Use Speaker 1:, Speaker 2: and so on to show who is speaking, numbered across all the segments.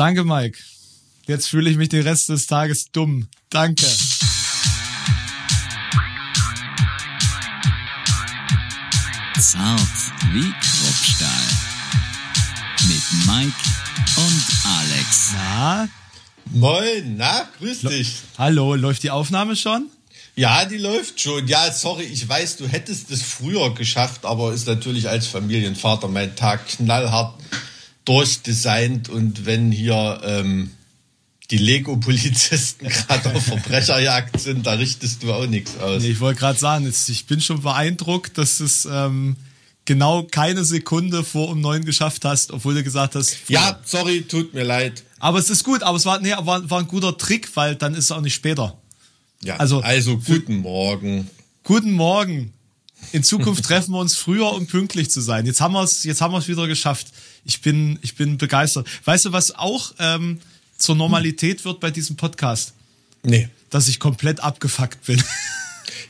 Speaker 1: Danke, Mike. Jetzt fühle ich mich den Rest des Tages dumm. Danke.
Speaker 2: Zart wie Kruppstahl. Mit Mike und Alex.
Speaker 1: Na?
Speaker 3: Moin, na, grüß dich.
Speaker 1: Hallo, läuft die Aufnahme schon?
Speaker 3: Ja, die läuft schon. Ja, sorry, ich weiß, du hättest es früher geschafft, aber ist natürlich als Familienvater mein Tag knallhart durchdesignt und wenn hier ähm, die Lego-Polizisten gerade auf Verbrecherjagd sind, da richtest du auch nichts aus.
Speaker 1: Nee, ich wollte gerade sagen, jetzt, ich bin schon beeindruckt, dass es ähm, genau keine Sekunde vor um neun geschafft hast, obwohl du gesagt hast.
Speaker 3: Ja, sorry, tut mir leid.
Speaker 1: Aber es ist gut, aber es war, nee, war, war ein guter Trick, weil dann ist es auch nicht später.
Speaker 3: Ja,
Speaker 1: Also-
Speaker 3: also, also guten Morgen.
Speaker 1: Guten Morgen. In Zukunft treffen wir uns früher, um pünktlich zu sein. Jetzt haben wir es, jetzt haben wir es wieder geschafft. Ich bin, ich bin begeistert. Weißt du, was auch ähm, zur Normalität wird bei diesem Podcast?
Speaker 3: Nee.
Speaker 1: Dass ich komplett abgefuckt bin.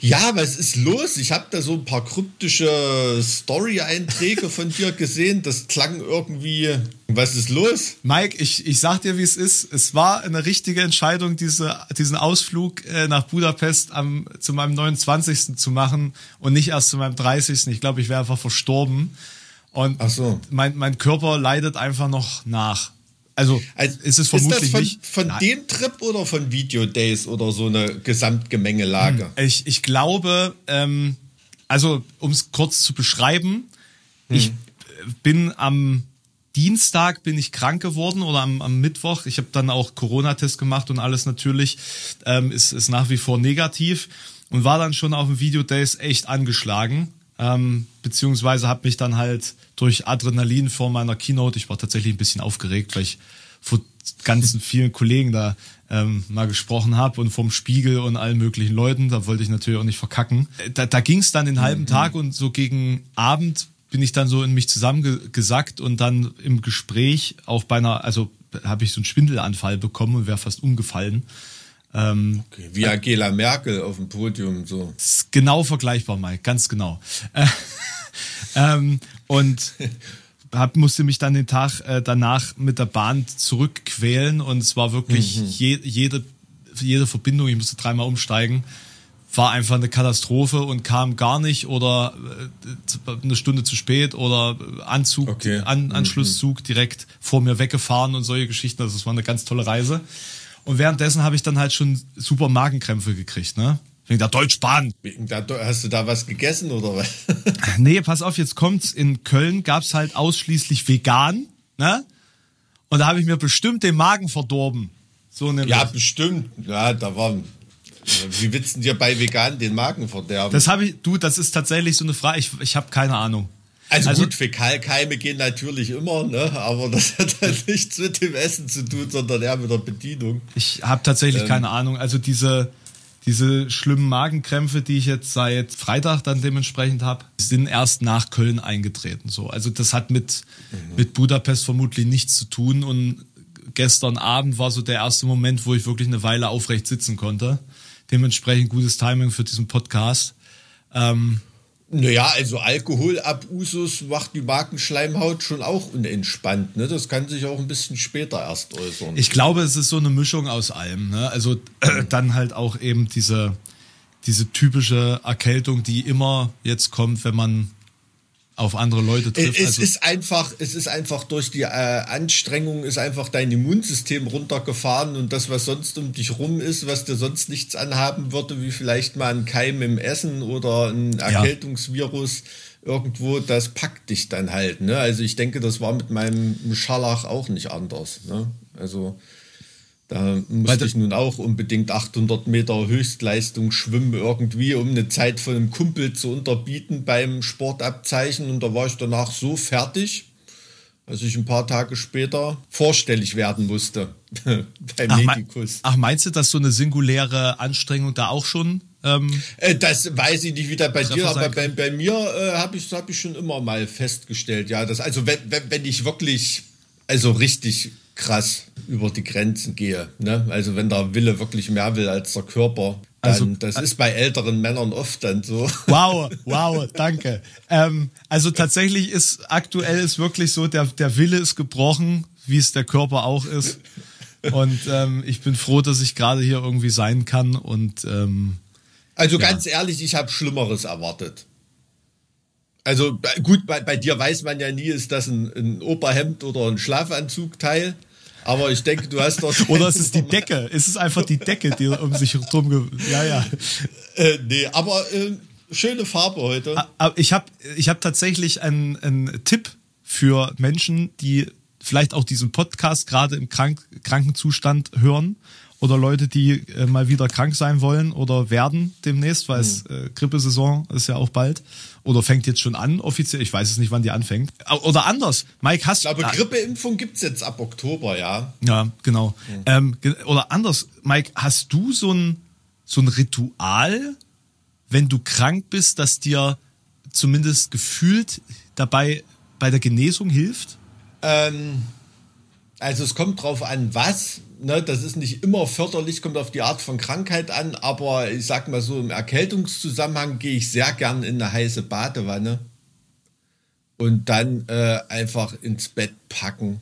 Speaker 3: Ja, was ist los? Ich habe da so ein paar kryptische Story-Einträge von dir gesehen. Das klang irgendwie. Was ist los?
Speaker 1: Mike, ich, ich sag dir, wie es ist. Es war eine richtige Entscheidung, diese, diesen Ausflug äh, nach Budapest am, zu meinem 29. zu machen und nicht erst zu meinem 30. Ich glaube, ich wäre einfach verstorben. Und
Speaker 3: so.
Speaker 1: mein, mein Körper leidet einfach noch nach. Also,
Speaker 3: Also,
Speaker 1: ist es vermutlich
Speaker 3: ist das von,
Speaker 1: nicht.
Speaker 3: von dem Trip oder von Video Days oder so eine Gesamtgemengelage?
Speaker 1: Ich, ich glaube, ähm, also um es kurz zu beschreiben, ich äh, bin am Dienstag bin ich krank geworden oder am, am Mittwoch. Ich habe dann auch Corona-Test gemacht und alles natürlich ähm, ist, ist nach wie vor negativ und war dann schon auf dem Video Days echt angeschlagen. Ähm, beziehungsweise habe mich dann halt durch Adrenalin vor meiner Keynote, ich war tatsächlich ein bisschen aufgeregt, weil ich vor ganzen vielen Kollegen da ähm, mal gesprochen habe und vom Spiegel und allen möglichen Leuten. Da wollte ich natürlich auch nicht verkacken. Da, da ging es dann den halben Tag und so gegen Abend bin ich dann so in mich zusammengesackt und dann im Gespräch auch bei einer, also habe ich so einen Schwindelanfall bekommen und wäre fast umgefallen. Ähm,
Speaker 3: Okay, wie Angela Merkel auf dem Podium so.
Speaker 1: genau vergleichbar, Mike, ganz genau. Äh, ähm, und hab, musste mich dann den Tag äh, danach mit der Bahn zurückquälen und es war wirklich je, jede, jede Verbindung, ich musste dreimal umsteigen, war einfach eine Katastrophe und kam gar nicht oder äh, eine Stunde zu spät oder Anzug,
Speaker 3: Okay.
Speaker 1: An, Anschlusszug direkt vor mir weggefahren und solche Geschichten. Also es war eine ganz tolle Reise. Und währenddessen habe ich dann halt schon super Magenkrämpfe gekriegt, ne? Wegen der Deutschbahn.
Speaker 3: Wegen Hast du da was gegessen oder was?
Speaker 1: Nee, pass auf, jetzt kommt's. In Köln gab's halt ausschließlich vegan, ne? Und da habe ich mir bestimmt den Magen verdorben. So nämlich.
Speaker 3: Ja, bestimmt. Ja, da waren. Wie du dir bei Vegan den Magen verderben?
Speaker 1: Das habe ich, du, das ist tatsächlich so eine Frage. Ich, ich habe keine Ahnung.
Speaker 3: Also,
Speaker 1: also-
Speaker 3: gut, Fäkalkeime gehen natürlich immer, ne? aber das hat halt nichts mit dem Essen zu tun, sondern eher mit der Bedienung.
Speaker 1: Ich habe tatsächlich keine Ahnung. Also diese, diese schlimmen Magenkrämpfe, die ich jetzt seit Freitag dann dementsprechend habe, sind erst nach Köln eingetreten. So, also das hat mit mit Budapest vermutlich nichts zu tun. Und gestern Abend war so der erste Moment, wo ich wirklich eine Weile aufrecht sitzen konnte. Dementsprechend gutes Timing für diesen Podcast. Ähm,
Speaker 3: Naja, also Alkoholabusus macht die Magenschleimhaut schon auch unentspannt. Ne? Das kann sich auch ein bisschen später erst äußern.
Speaker 1: Ich glaube, es ist so eine Mischung aus allem. Ne? Also äh, dann halt auch eben diese, diese typische Erkältung, die immer jetzt kommt, wenn man auf andere Leute trifft.
Speaker 3: es
Speaker 1: also,
Speaker 3: ist einfach, es ist einfach durch die äh, Anstrengung ist einfach dein Immunsystem runtergefahren und das, was sonst um dich rum ist, was dir sonst nichts anhaben würde, wie vielleicht mal ein Keim im Essen oder ein Erkältungsvirus irgendwo, das packt dich dann halt. Ne? Also ich denke, das war mit meinem Scharlach auch nicht anders. Ne? Also da musste ich nun auch unbedingt 800 Meter Höchstleistung schwimmen irgendwie, um eine Zeit von einem Kumpel zu unterbieten beim Sportabzeichen. Und da war ich danach so fertig, dass ich ein paar Tage später vorstellig werden musste beim
Speaker 1: ach,
Speaker 3: Medikus.
Speaker 1: ach, meinst du, dass so eine singuläre Anstrengung da auch schon? Ähm,
Speaker 3: Äh, Das weiß ich nicht, wie das bei dir, aber bei, bei mir äh, habe ich, hab ich schon immer mal festgestellt, ja, dass, also wenn, wenn, wenn ich wirklich, also richtig krass über die Grenzen gehe, ne? also wenn der Wille wirklich mehr will als der Körper, dann,
Speaker 1: Also,
Speaker 3: das ist bei älteren Männern oft dann so.
Speaker 1: wow, wow, danke. Ähm, also tatsächlich ist aktuell ist wirklich so, der, der Wille ist gebrochen, wie es der Körper auch ist. Und ähm, ich bin froh, dass ich gerade hier irgendwie sein kann. Und ähm,
Speaker 3: also ja. ganz ehrlich, ich habe Schlimmeres erwartet. Also gut, bei, bei, dir weiß man ja nie, ist das ein, ein Oberhemd oder ein Schlafanzugteil. Aber ich denke, du hast doch.
Speaker 1: Oder ist es die Decke? Ist es einfach die Decke, die um sich drum. Ja, ja.
Speaker 3: Äh, nee, aber äh, schöne Farbe heute.
Speaker 1: Aber ich habe ich hab tatsächlich einen, einen Tipp für Menschen, die vielleicht auch diesen Podcast gerade im Krank Krankenzustand hören oder Leute, die äh, mal wieder krank sein wollen oder werden demnächst, weil es mhm. äh, Grippesaison ist ja auch bald oder fängt jetzt schon an offiziell. Ich weiß es nicht, wann die anfängt. Oder anders, Mike, hast
Speaker 3: du. Ich glaube, Grippeimpfung gibt's jetzt ab Oktober, ja.
Speaker 1: Ja, genau. Mhm. Ähm, oder anders, Mike, hast du so ein, so ein Ritual, wenn du krank bist, das dir zumindest gefühlt dabei bei der Genesung hilft?
Speaker 3: Ähm, also es kommt drauf an, was. Ne, das ist nicht immer förderlich, kommt auf die Art von Krankheit an, aber ich sag mal so, im Erkältungszusammenhang gehe ich sehr gern in eine heiße Badewanne und dann äh, einfach ins Bett packen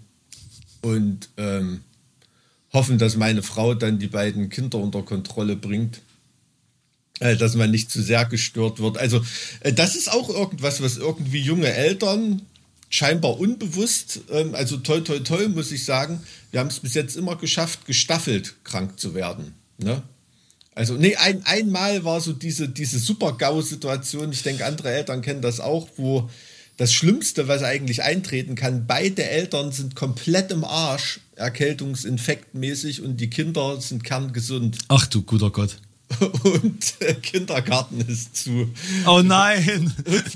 Speaker 3: und ähm, hoffen, dass meine Frau dann die beiden Kinder unter Kontrolle bringt. Äh, dass man nicht zu sehr gestört wird. Also, äh, das ist auch irgendwas, was irgendwie junge Eltern scheinbar unbewusst, ähm, also toll, toll, toll, muss ich sagen. Wir haben es bis jetzt immer geschafft, gestaffelt krank zu werden. Ne? Also, nee, ein, einmal war so diese, diese Super-GAU-Situation, ich denke, andere Eltern kennen das auch, wo das Schlimmste, was eigentlich eintreten kann, beide Eltern sind komplett im Arsch, erkältungsinfektmäßig, und die Kinder sind kerngesund.
Speaker 1: Ach du guter Gott.
Speaker 3: und der Kindergarten ist zu.
Speaker 1: Oh nein!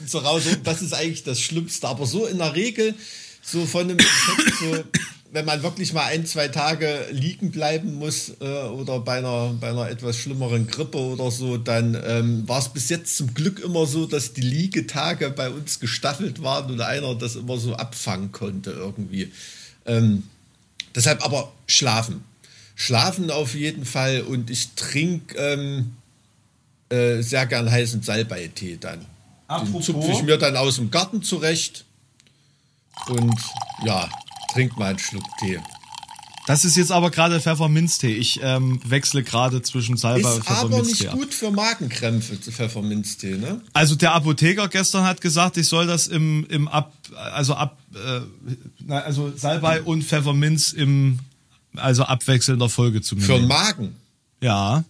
Speaker 3: so raus. Und das ist eigentlich das Schlimmste. Aber so in der Regel, so von einem Infekt, so, wenn man wirklich mal ein, zwei Tage liegen bleiben muss äh, oder bei einer, bei einer etwas schlimmeren Grippe oder so, dann ähm, war es bis jetzt zum Glück immer so, dass die Liegetage bei uns gestaffelt waren und einer das immer so abfangen konnte irgendwie. Ähm, deshalb aber schlafen Schlafen auf jeden Fall und ich trinke ähm, äh, sehr gern heißen Salbeitee dann. Den zupfe ich mir dann aus dem Garten zurecht und ja, trink mal einen Schluck Tee.
Speaker 1: Das ist jetzt aber gerade Pfefferminztee. Ich ähm, wechsle gerade zwischen Salbei und Pfefferminztee.
Speaker 3: Ist aber nicht gut für Magenkrämpfe, Pfefferminztee, ne?
Speaker 1: Also der Apotheker gestern hat gesagt, ich soll das im, im ab, also ab, äh, also Salbei und Pfefferminz im also abwechselnder Folge zu mir.
Speaker 3: Für den Magen?
Speaker 1: Ja.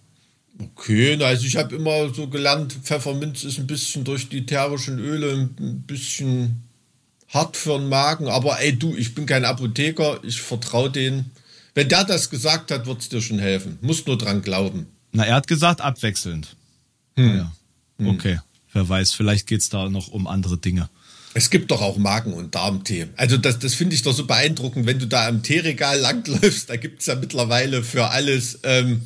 Speaker 3: Okay, also ich habe immer so gelernt, Pfefferminz ist ein bisschen durch die thermischen Öle ein bisschen hart für den Magen. Aber ey, du, ich bin kein Apotheker, ich vertraue denen. Wenn der das gesagt hat, wird es dir schon helfen. Musst nur dran glauben.
Speaker 1: Na, er hat gesagt, abwechselnd. Hm. Ja. Hm. Okay. Wer weiß, vielleicht geht es da noch um andere Dinge.
Speaker 3: Es gibt doch auch Magen- und Darmtee. Also das, das finde ich doch so beeindruckend, wenn du da am Teeregal langläufst, da gibt es ja mittlerweile für alles ähm,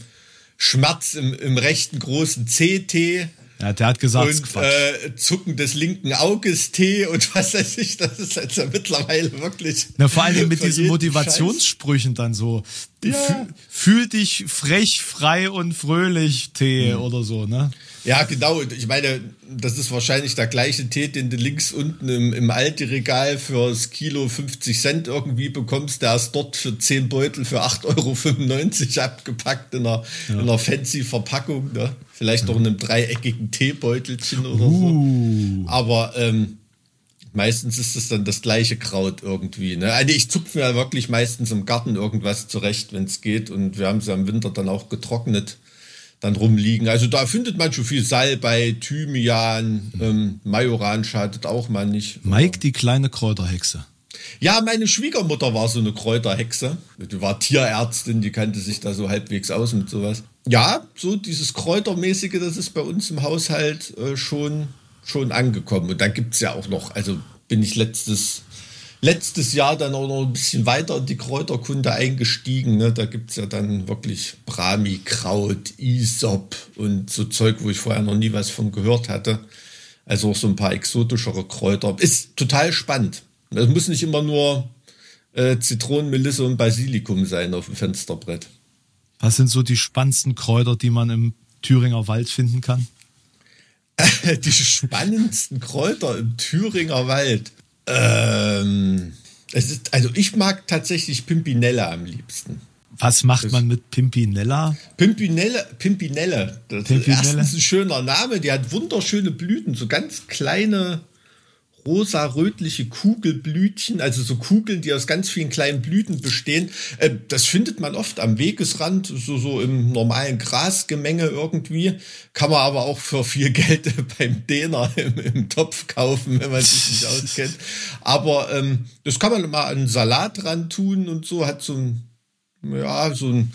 Speaker 3: Schmerz im, im rechten großen C-Tee.
Speaker 1: Ja, der hat gesagt,
Speaker 3: und, äh, Zucken des linken Auges Tee und was weiß ich, das ist jetzt ja mittlerweile wirklich.
Speaker 1: Na, vor allem mit diesen Motivationssprüchen Scheiß. dann so. Ja. Fühl dich frech, frei und fröhlich Tee mhm. oder so, ne?
Speaker 3: Ja, genau. Ich meine, das ist wahrscheinlich der gleiche Tee, den du links unten im, im Aldi-Regal fürs Kilo 50 Cent irgendwie bekommst. Der ist dort für 10 Beutel für 8,95 Euro abgepackt in einer, ja. in einer fancy Verpackung. Ne? Vielleicht noch in einem dreieckigen Teebeutelchen oder uh. so. Aber ähm, meistens ist es dann das gleiche Kraut irgendwie. Ne? Also ich zupfe mir wirklich meistens im Garten irgendwas zurecht, wenn es geht. Und wir haben sie im Winter dann auch getrocknet dann rumliegen. Also da findet man schon viel Salbei, Thymian, ähm, Majoran schadet auch mal nicht.
Speaker 1: Mike, die kleine Kräuterhexe.
Speaker 3: Ja, meine Schwiegermutter war so eine Kräuterhexe. Die war Tierärztin, die kannte sich da so halbwegs aus mit sowas. Ja, so dieses Kräutermäßige, das ist bei uns im Haushalt äh, schon, schon angekommen. Und da gibt es ja auch noch, also bin ich letztes letztes Jahr dann auch noch ein bisschen weiter in die Kräuterkunde eingestiegen. Ne? Da gibt es ja dann wirklich Brahmi-Kraut, Isop und so Zeug, wo ich vorher noch nie was von gehört hatte. Also auch so ein paar exotischere Kräuter. Ist total spannend. Es muss nicht immer nur äh, Zitronen, Melisse und Basilikum sein auf dem Fensterbrett.
Speaker 1: Was sind so die spannendsten Kräuter, die man im Thüringer Wald finden kann?
Speaker 3: die spannendsten Kräuter im Thüringer Wald. Ähm, Es ist, also ich mag tatsächlich Pimpinella am liebsten.
Speaker 1: Was macht man mit Pimpinella?
Speaker 3: Pimpinelle, Pimpinelle. Das
Speaker 1: Pimpinelle.
Speaker 3: ist erstens ein schöner Name. Die hat wunderschöne Blüten, so ganz kleine rosa-rötliche Kugelblütchen, also so Kugeln, die aus ganz vielen kleinen Blüten bestehen. Äh, das findet man oft am Wegesrand, so, so im normalen Grasgemenge irgendwie. Kann man aber auch für viel Geld beim Däner im, im Topf kaufen, wenn man sich nicht auskennt. Aber ähm, das kann man mal an Salat dran tun und so, hat so ein, ja, so ein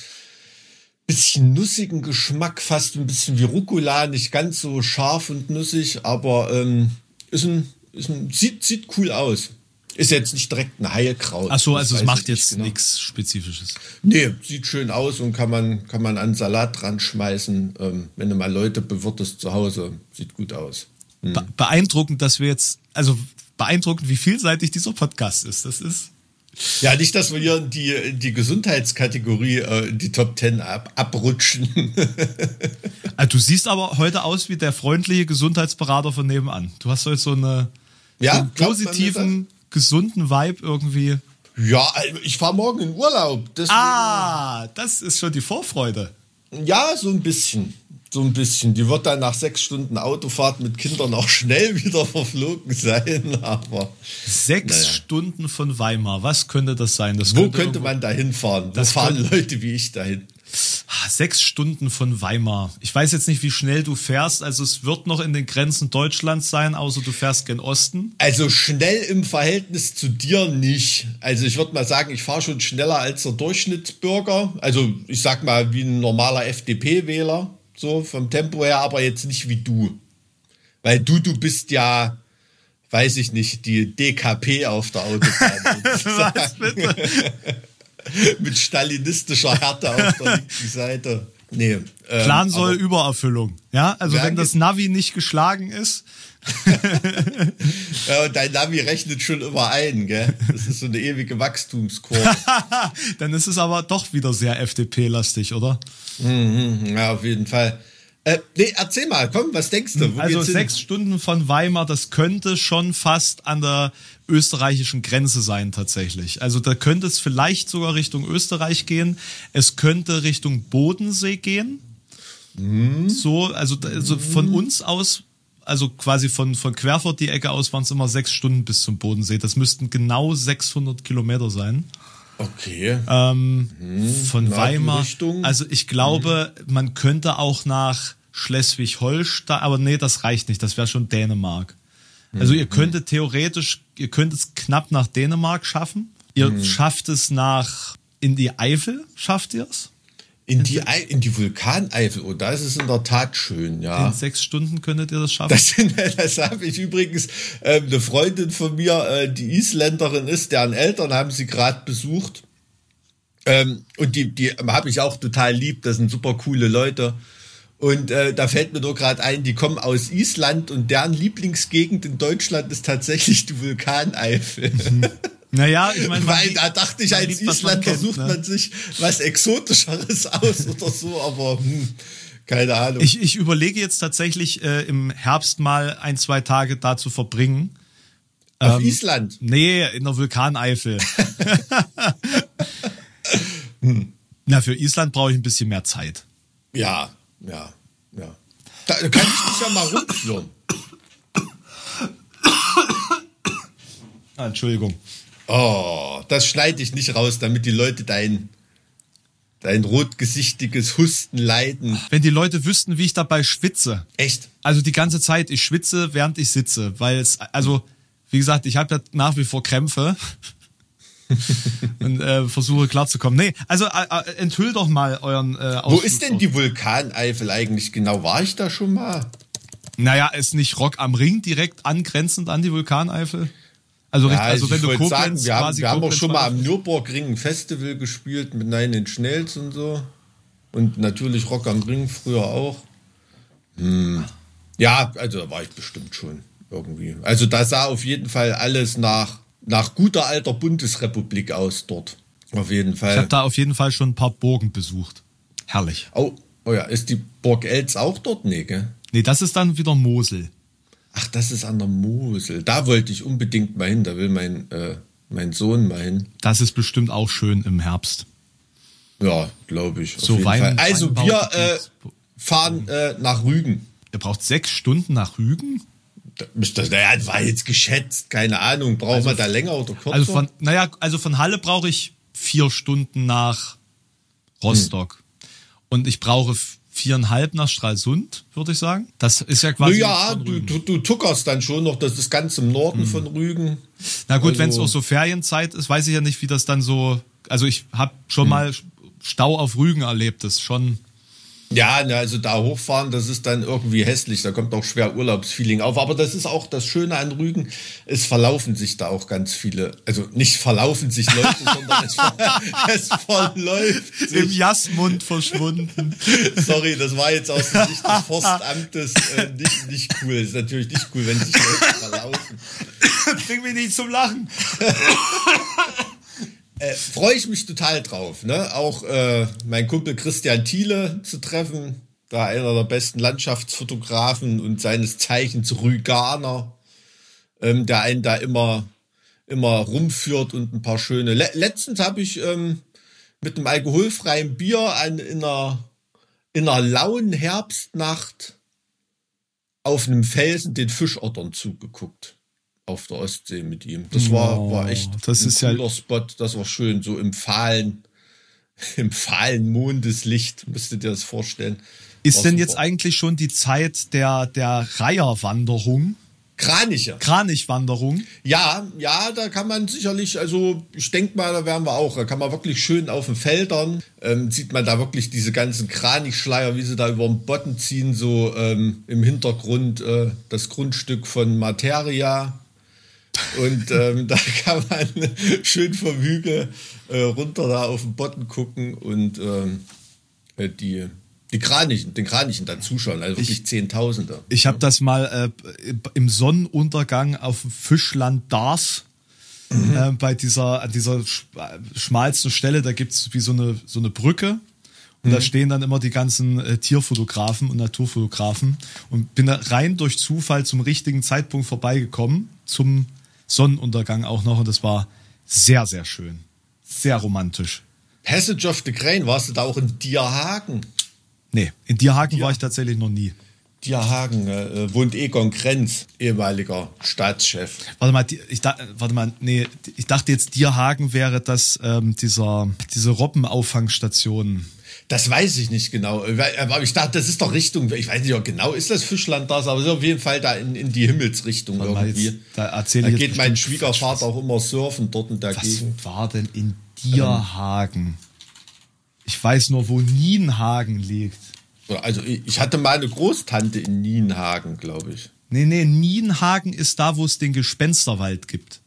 Speaker 3: bisschen nussigen Geschmack, fast ein bisschen wie Rucola, nicht ganz so scharf und nussig, aber ähm, ist ein ein, sieht, sieht cool aus. Ist jetzt nicht direkt ein Heilkraut.
Speaker 1: Ach so, also es macht jetzt
Speaker 3: genau.
Speaker 1: nichts Spezifisches.
Speaker 3: Nee, sieht schön aus und kann man, kann man an Salat dran schmeißen. Ähm, wenn du mal Leute bewirtest zu Hause, sieht gut aus.
Speaker 1: Be beeindruckend, dass wir jetzt, also beeindruckend, wie vielseitig dieser Podcast ist. Das ist.
Speaker 3: Ja, nicht, dass wir hier in die, die Gesundheitskategorie, äh, in die Top Ten ab, abrutschen.
Speaker 1: Also du siehst aber heute aus wie der freundliche Gesundheitsberater von nebenan. Du hast heute so eine
Speaker 3: Ja,
Speaker 1: positiven, gesunden Vibe irgendwie.
Speaker 3: ja, also ich fahre morgen in Urlaub. Deswegen,
Speaker 1: Ah, das ist schon die Vorfreude.
Speaker 3: Ja, so ein bisschen. So ein bisschen. Die wird dann nach sechs Stunden Autofahrt mit Kindern auch schnell wieder verflogen sein. Aber
Speaker 1: Sechs
Speaker 3: Naja.
Speaker 1: Stunden von Weimar. Was könnte das sein? Das
Speaker 3: wo könnte
Speaker 1: irgendwo-
Speaker 3: man da hinfahren?
Speaker 1: Das
Speaker 3: fahren
Speaker 1: könnte-
Speaker 3: Leute wie ich dahin?
Speaker 1: Ah, Sechs Stunden von Weimar. Ich weiß jetzt nicht, wie schnell du fährst. Also es wird noch in den Grenzen Deutschlands sein, außer du fährst gen Osten.
Speaker 3: Also schnell im Verhältnis zu dir nicht. Also ich würde mal sagen, ich fahre schon schneller als der Durchschnittsbürger. Also ich sag mal wie ein normaler FDP-Wähler, so vom Tempo her, aber jetzt nicht wie du. Weil du, du bist ja, weiß ich nicht, die DKP auf der Autobahn.
Speaker 1: Was bitte?
Speaker 3: Mit stalinistischer Härte auf der linken Seite. Nee. Ähm,
Speaker 1: Plan soll Übererfüllung. Ja, also wenn das Navi nicht geschlagen ist,
Speaker 3: Ja, und dein Navi rechnet schon immer ein, gell? Das ist so eine ewige Wachstumskurve.
Speaker 1: dann ist es aber doch wieder sehr FDP-lastig, oder?
Speaker 3: Ja, auf jeden Fall. Äh, nee, erzähl mal, komm, was denkst du?
Speaker 1: Also
Speaker 3: geht's hin?
Speaker 1: sechs Stunden von Weimar, das könnte schon fast an der österreichischen Grenze sein tatsächlich. Also da könnte es vielleicht sogar Richtung Österreich gehen. Es könnte Richtung Bodensee gehen.
Speaker 3: Mhm.
Speaker 1: So, also, also von uns aus, also quasi von, von Querfurt die Ecke aus waren es immer sechs Stunden bis zum Bodensee. Das müssten genau 600 Kilometer sein.
Speaker 3: Okay.
Speaker 1: Ähm, von
Speaker 3: na, die
Speaker 1: Weimar. Also ich glaube, man könnte auch nach Schleswig-Holstein, aber nee, das reicht nicht. Das wäre schon Dänemark. Also ihr könntet theoretisch, ihr könnt es knapp nach Dänemark schaffen. Ihr schafft es nach in die Eifel, schafft ihr es?
Speaker 3: In die, in die Vulkaneifel, oh, da ist es in der Tat schön, ja.
Speaker 1: In sechs Stunden könntet ihr das schaffen.
Speaker 3: Das, das habe ich übrigens, ähm, eine Freundin von mir, äh, die Isländerin ist, deren Eltern haben sie gerade besucht. Ähm, und die, die habe ich auch total lieb, das sind super coole Leute. Und äh, da fällt mir nur gerade ein, die kommen aus Island und deren Lieblingsgegend in Deutschland ist tatsächlich die Vulkaneifel.
Speaker 1: naja, ich meine,
Speaker 3: Weil da dachte ich, als Isländer sucht
Speaker 1: ne?
Speaker 3: man sich was Exotischeres aus oder so, aber hm, keine Ahnung.
Speaker 1: Ich, ich überlege jetzt tatsächlich äh, im Herbst mal ein, zwei Tage da zu verbringen.
Speaker 3: Auf
Speaker 1: ähm,
Speaker 3: Island.
Speaker 1: Nee, in der Vulkaneifel. Na, für Island brauche ich ein bisschen mehr Zeit.
Speaker 3: Ja, ja, ja. Da kann ich dich ja mal rumführen.
Speaker 1: Ah, Entschuldigung.
Speaker 3: Oh, das schneide ich nicht raus, damit die Leute dein, dein rotgesichtiges Husten leiden.
Speaker 1: Wenn die Leute wüssten, wie ich dabei schwitze.
Speaker 3: Echt?
Speaker 1: Also die ganze Zeit, ich schwitze, während ich sitze, weil es, also, wie gesagt, ich habe ja nach wie vor Krämpfe und äh, versuche klarzukommen. Nee, also äh, äh, enthüll doch mal euren äh,
Speaker 3: Wo ist denn die Vulkaneifel eigentlich genau? War ich da schon mal?
Speaker 1: Naja, ist nicht Rock am Ring direkt angrenzend an die Vulkaneifel? Also, richtig, also wenn
Speaker 3: ich
Speaker 1: du Koblenz
Speaker 3: sagen, wir haben, wir haben auch schon mal am Nürburgring ein Festival gespielt mit Nine Inch Nails und so. Und natürlich Rock am Ring früher auch. Hm. Ja, also da war ich bestimmt schon irgendwie. Also da sah auf jeden Fall alles nach, nach guter alter Bundesrepublik aus dort. Auf jeden
Speaker 1: Ich habe
Speaker 3: Fall.
Speaker 1: da auf jeden Fall schon ein paar Burgen besucht. Herrlich.
Speaker 3: Oh, oh ja, ist die Burg Elz auch dort? Nee, gell?
Speaker 1: Nee, das ist dann wieder Mosel.
Speaker 3: Ach, das ist an der Mosel. Da wollte ich unbedingt mal hin. Da will mein, äh, mein Sohn mal hin.
Speaker 1: Das ist bestimmt auch schön im Herbst.
Speaker 3: Ja, glaube ich.
Speaker 1: So Wein-.
Speaker 3: Also wir äh, fahren äh, nach Rügen.
Speaker 1: Ihr braucht sechs Stunden nach Rügen?
Speaker 3: Das, naja, war jetzt geschätzt, keine Ahnung. Brauchen wir da länger oder kürzer?
Speaker 1: Also von, naja, also von Halle brauche ich vier Stunden nach Rostock. Und ich brauche viereinhalb nach Stralsund, würde ich sagen. Das ist ja quasi.
Speaker 3: ja,
Speaker 1: von
Speaker 3: du, du, du tuckerst dann schon noch, das ist ganz im Norden von Rügen.
Speaker 1: Na gut, wenn es
Speaker 3: also-
Speaker 1: auch so Ferienzeit ist, weiß ich ja nicht, wie das dann so. Also ich habe schon mal Stau auf Rügen erlebt, das ist schon.
Speaker 3: Ja, ne, also da hochfahren, das ist dann irgendwie hässlich. Da kommt auch schwer Urlaubsfeeling auf. Aber das ist auch das Schöne an Rügen. Es verlaufen sich da auch ganz viele. Also nicht verlaufen sich Leute, sondern es, ver es verläuft
Speaker 1: Im
Speaker 3: sich.
Speaker 1: Jasmund verschwunden.
Speaker 3: Sorry, das war jetzt aus der Sicht des Forstamtes äh, nicht, nicht cool. Ist natürlich nicht cool, wenn sich Leute verlaufen.
Speaker 1: Bring mich nicht zum Lachen.
Speaker 3: Äh, Freue ich mich total drauf. Ne? Auch äh, mein Kumpel Christian Thiele zu treffen. Da einer der besten Landschaftsfotografen und seines Zeichens Rüganer, ähm, der einen da immer, immer rumführt und ein paar schöne. Le letztens habe ich ähm, mit einem alkoholfreien Bier an, in, einer, in einer lauen Herbstnacht auf einem Felsen den Fischottern zugeguckt. Auf der Ostsee mit ihm. Das war,
Speaker 1: Oh,
Speaker 3: war echt
Speaker 1: das
Speaker 3: ein
Speaker 1: ist ja-
Speaker 3: cooler Spot. Das war schön, so im fahlen, im fahlen Mondeslicht, müsst ihr das vorstellen.
Speaker 1: Ist
Speaker 3: War
Speaker 1: denn
Speaker 3: super.
Speaker 1: jetzt eigentlich schon die Zeit der, der Reiherwanderung,
Speaker 3: Kraniche.
Speaker 1: Kranichwanderung?
Speaker 3: Ja, ja, da kann man sicherlich, also ich denke mal, da werden wir auch, da kann man wirklich schön auf den Feldern, ähm, sieht man da wirklich diese ganzen Kranichschleier, wie sie da über den Botten ziehen, so ähm, im Hintergrund äh, das Grundstück von Materia. Und ähm, da kann man schön vom Hügel äh, runter da auf den Botten gucken und ähm, äh, die, die Kranichen, den Kranichen dann zuschauen, also wirklich Zehntausende.
Speaker 1: Ich habe das mal äh, im Sonnenuntergang auf dem Fischland Dars äh, bei dieser an dieser sch schmalsten Stelle, da gibt's wie so eine so eine Brücke und da stehen dann immer die ganzen äh, Tierfotografen und Naturfotografen und bin da rein durch Zufall zum richtigen Zeitpunkt vorbeigekommen zum Sonnenuntergang auch noch und das war sehr sehr schön, sehr romantisch.
Speaker 3: Passage of the Crane, warst du da auch in Dierhagen?
Speaker 1: Nee, in Dierhaken war ich tatsächlich noch nie.
Speaker 3: Dierhagen äh, wohnt Egon Krenz, ehemaliger Staatschef.
Speaker 1: Warte mal, ich da, warte mal, nee, ich dachte jetzt Dierhagen wäre das ähm, dieser diese Robbenauffangstation.
Speaker 3: Das weiß ich nicht genau. Aber ich dachte, das ist doch Richtung, ich weiß nicht, ob genau ist das Fischland das, aber es ist auf jeden Fall da in, in die Himmelsrichtung
Speaker 1: Warte
Speaker 3: irgendwie.
Speaker 1: jetzt, da erzähle
Speaker 3: Da geht mein Schwiegervater auch immer surfen dort in der
Speaker 1: Was
Speaker 3: Gegend.
Speaker 1: war denn in Dierhagen? Ich weiß nur, wo Nienhagen liegt.
Speaker 3: Also ich ich hatte mal eine Großtante in Nienhagen, glaube ich.
Speaker 1: Nee, nee, Nienhagen ist da, wo es den Gespensterwald gibt.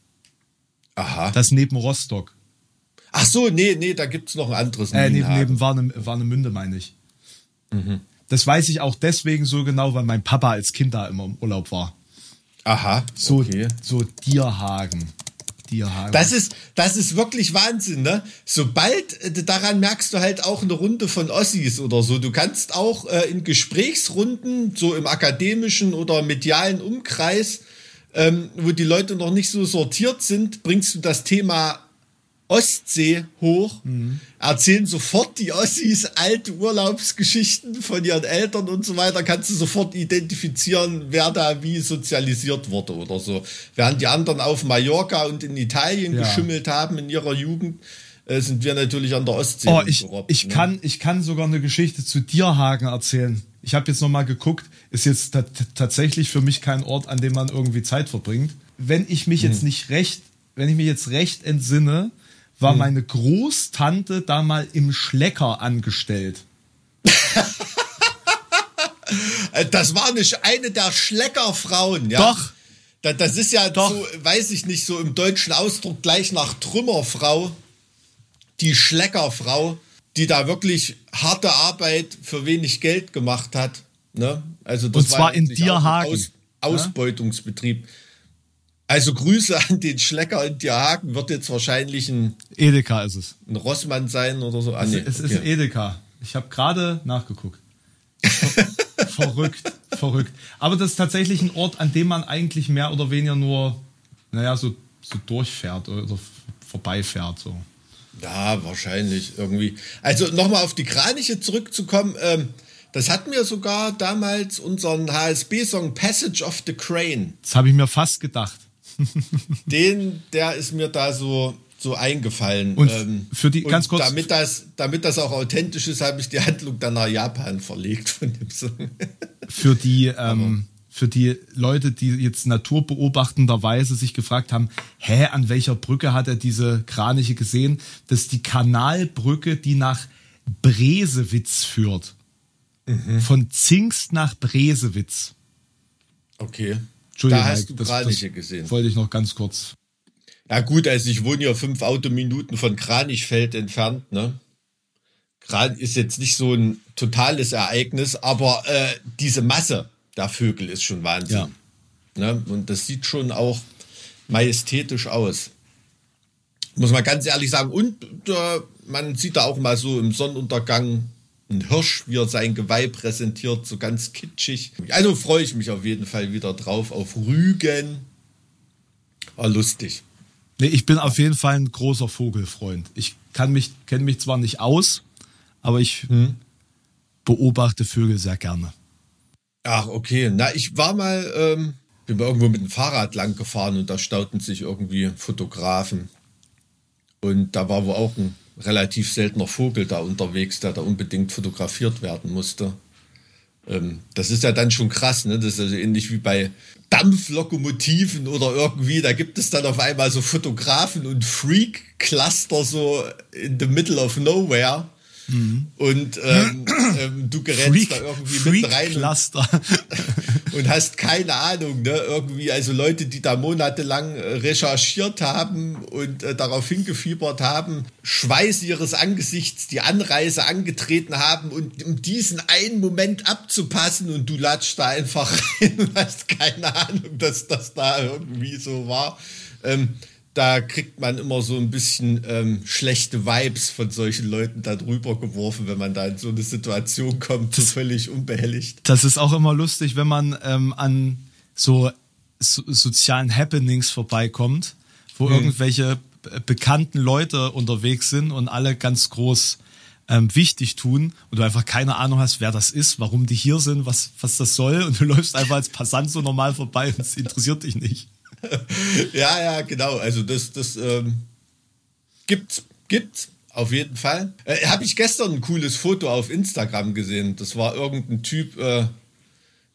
Speaker 3: Aha.
Speaker 1: Das neben Rostock.
Speaker 3: Ach so, nee, nee, da gibt's noch ein anderes
Speaker 1: Äh, neben, neben Warne, Warnemünde, meine ich.
Speaker 3: Mhm.
Speaker 1: Das weiß ich auch deswegen so genau, weil mein Papa als Kind da immer im Urlaub war.
Speaker 3: Aha,
Speaker 1: So,
Speaker 3: okay.
Speaker 1: so Dierhagen. Dierhagen.
Speaker 3: Das ist, das ist wirklich Wahnsinn, ne? Sobald, äh, daran merkst du halt auch eine Runde von Ossis oder so. Du kannst auch äh, in Gesprächsrunden, so im akademischen oder medialen Umkreis, ähm, wo die Leute noch nicht so sortiert sind, bringst du das Thema Ostsee hoch, erzählen sofort die Ossis alte Urlaubsgeschichten von ihren Eltern und so weiter, kannst du sofort identifizieren, wer da wie sozialisiert wurde oder so. Während die anderen auf Mallorca und in Italien
Speaker 1: Ja.
Speaker 3: geschimmelt haben in ihrer Jugend, äh, sind wir natürlich an der Ostsee.
Speaker 1: Oh, ich,
Speaker 3: rumgerobbt,
Speaker 1: ich,
Speaker 3: ne?
Speaker 1: kann, ich kann sogar eine Geschichte zu Dierhagen erzählen. Ich habe jetzt noch mal geguckt, ist jetzt ta- tatsächlich für mich kein Ort, an dem man irgendwie Zeit verbringt. Wenn ich mich
Speaker 3: Hm.
Speaker 1: jetzt nicht recht, wenn ich mich jetzt recht entsinne, war
Speaker 3: Hm.
Speaker 1: meine Großtante da mal im Schlecker angestellt.
Speaker 3: Äh, Das war nicht eine der Schleckerfrauen, ja.
Speaker 1: Doch.
Speaker 3: Da- Das ist ja
Speaker 1: Doch.
Speaker 3: so, weiß ich nicht, so im deutschen Ausdruck gleich nach Trümmerfrau. Die Schleckerfrau, die da wirklich harte Arbeit für wenig Geld gemacht hat. Ne? Also das
Speaker 1: Und zwar in
Speaker 3: auch ein
Speaker 1: Dierhagen.
Speaker 3: Aus, Ausbeutungsbetrieb. Also Grüße an den Schlecker in Dierhagen. Wird jetzt wahrscheinlich ein,
Speaker 1: Edeka ist es.
Speaker 3: ein Rossmann sein oder so. Ah, nee,
Speaker 1: es ist
Speaker 3: okay.
Speaker 1: ein Edeka. Ich habe gerade nachgeguckt. Ver- verrückt, verrückt. Aber das ist tatsächlich ein Ort, an dem man eigentlich mehr oder weniger nur, naja, so so durchfährt oder vorbeifährt. So.
Speaker 3: Ja, wahrscheinlich irgendwie. Also nochmal auf die Kraniche zurückzukommen. Ähm, das hat mir sogar damals unseren HSB-Song Passage of the Crane.
Speaker 1: Das habe ich mir fast gedacht.
Speaker 3: Den, der ist mir da so, so eingefallen.
Speaker 1: Und ähm, für die, ganz kurz.
Speaker 3: Damit das, damit das auch authentisch ist, habe ich die Handlung dann nach Japan verlegt von dem Song.
Speaker 1: Für die, ähm, für die Leute, die jetzt naturbeobachtenderweise sich gefragt haben, hä, an welcher Brücke hat er diese Kraniche gesehen? Das ist die Kanalbrücke, die nach Bresewitz führt. Mhm. Von Zingst nach Bresewitz.
Speaker 3: Okay.
Speaker 1: Entschuldigung,
Speaker 3: da hast du Kraniche das gesehen.
Speaker 1: Wollte ich noch ganz kurz.
Speaker 3: Ja gut, also ich wohne ja fünf Autominuten von Kranichfeld entfernt, ne? Kran ist jetzt nicht so ein totales Ereignis, aber äh, diese Masse, der Vögel ist schon Wahnsinn. Ja. Ne? Und das sieht schon auch majestätisch aus. Muss man ganz ehrlich sagen. Und äh, man sieht da auch mal so im Sonnenuntergang ein Hirsch, wie er sein Geweih präsentiert, so ganz kitschig. Also freue ich mich auf jeden Fall wieder drauf, auf Rügen. War lustig.
Speaker 1: Nee, ich bin auf jeden Fall ein großer Vogelfreund. Ich kann mich, kenne mich zwar nicht aus, aber ich hm. beobachte Vögel sehr gerne.
Speaker 3: Ach, okay. Na, ich war mal, ähm, bin mal irgendwo mit dem Fahrrad lang gefahren und da stauten sich irgendwie Fotografen. Und da war wohl auch ein relativ seltener Vogel da unterwegs, der da unbedingt fotografiert werden musste. Ähm, das ist ja dann schon krass, ne? Das ist also ähnlich wie bei Dampflokomotiven oder irgendwie, da gibt es dann auf einmal so Fotografen und Freak-Cluster so in the middle of nowhere. Mhm. Und ähm, ähm, du gerätst Freak, da irgendwie Freak mit rein
Speaker 1: Cluster.
Speaker 3: Und, hast keine Ahnung, ne? Irgendwie, also Leute, die da monatelang äh, recherchiert haben und äh, darauf hingefiebert haben, Schweiß ihres Angesichts die Anreise angetreten haben und um diesen einen Moment abzupassen und du latschst da einfach rein und hast keine Ahnung, dass das da irgendwie so war. Ähm, da kriegt man immer so ein bisschen ähm, schlechte Vibes von solchen Leuten da drüber geworfen, wenn man da in so eine Situation kommt, so völlig unbehelligt.
Speaker 1: Das ist auch immer lustig, wenn man ähm, an so, so, sozialen Happenings vorbeikommt, wo hm. irgendwelche bekannten Leute unterwegs sind und alle ganz groß ähm, wichtig tun und du einfach keine Ahnung hast, wer das ist, warum die hier sind, was, was das soll und du läufst einfach als Passant so normal vorbei und es interessiert dich nicht.
Speaker 3: ja, ja, genau. Also das, das ähm, gibt's, gibt's auf jeden Fall. Äh, Habe ich gestern ein cooles Foto auf Instagram gesehen. Das war irgendein Typ, äh,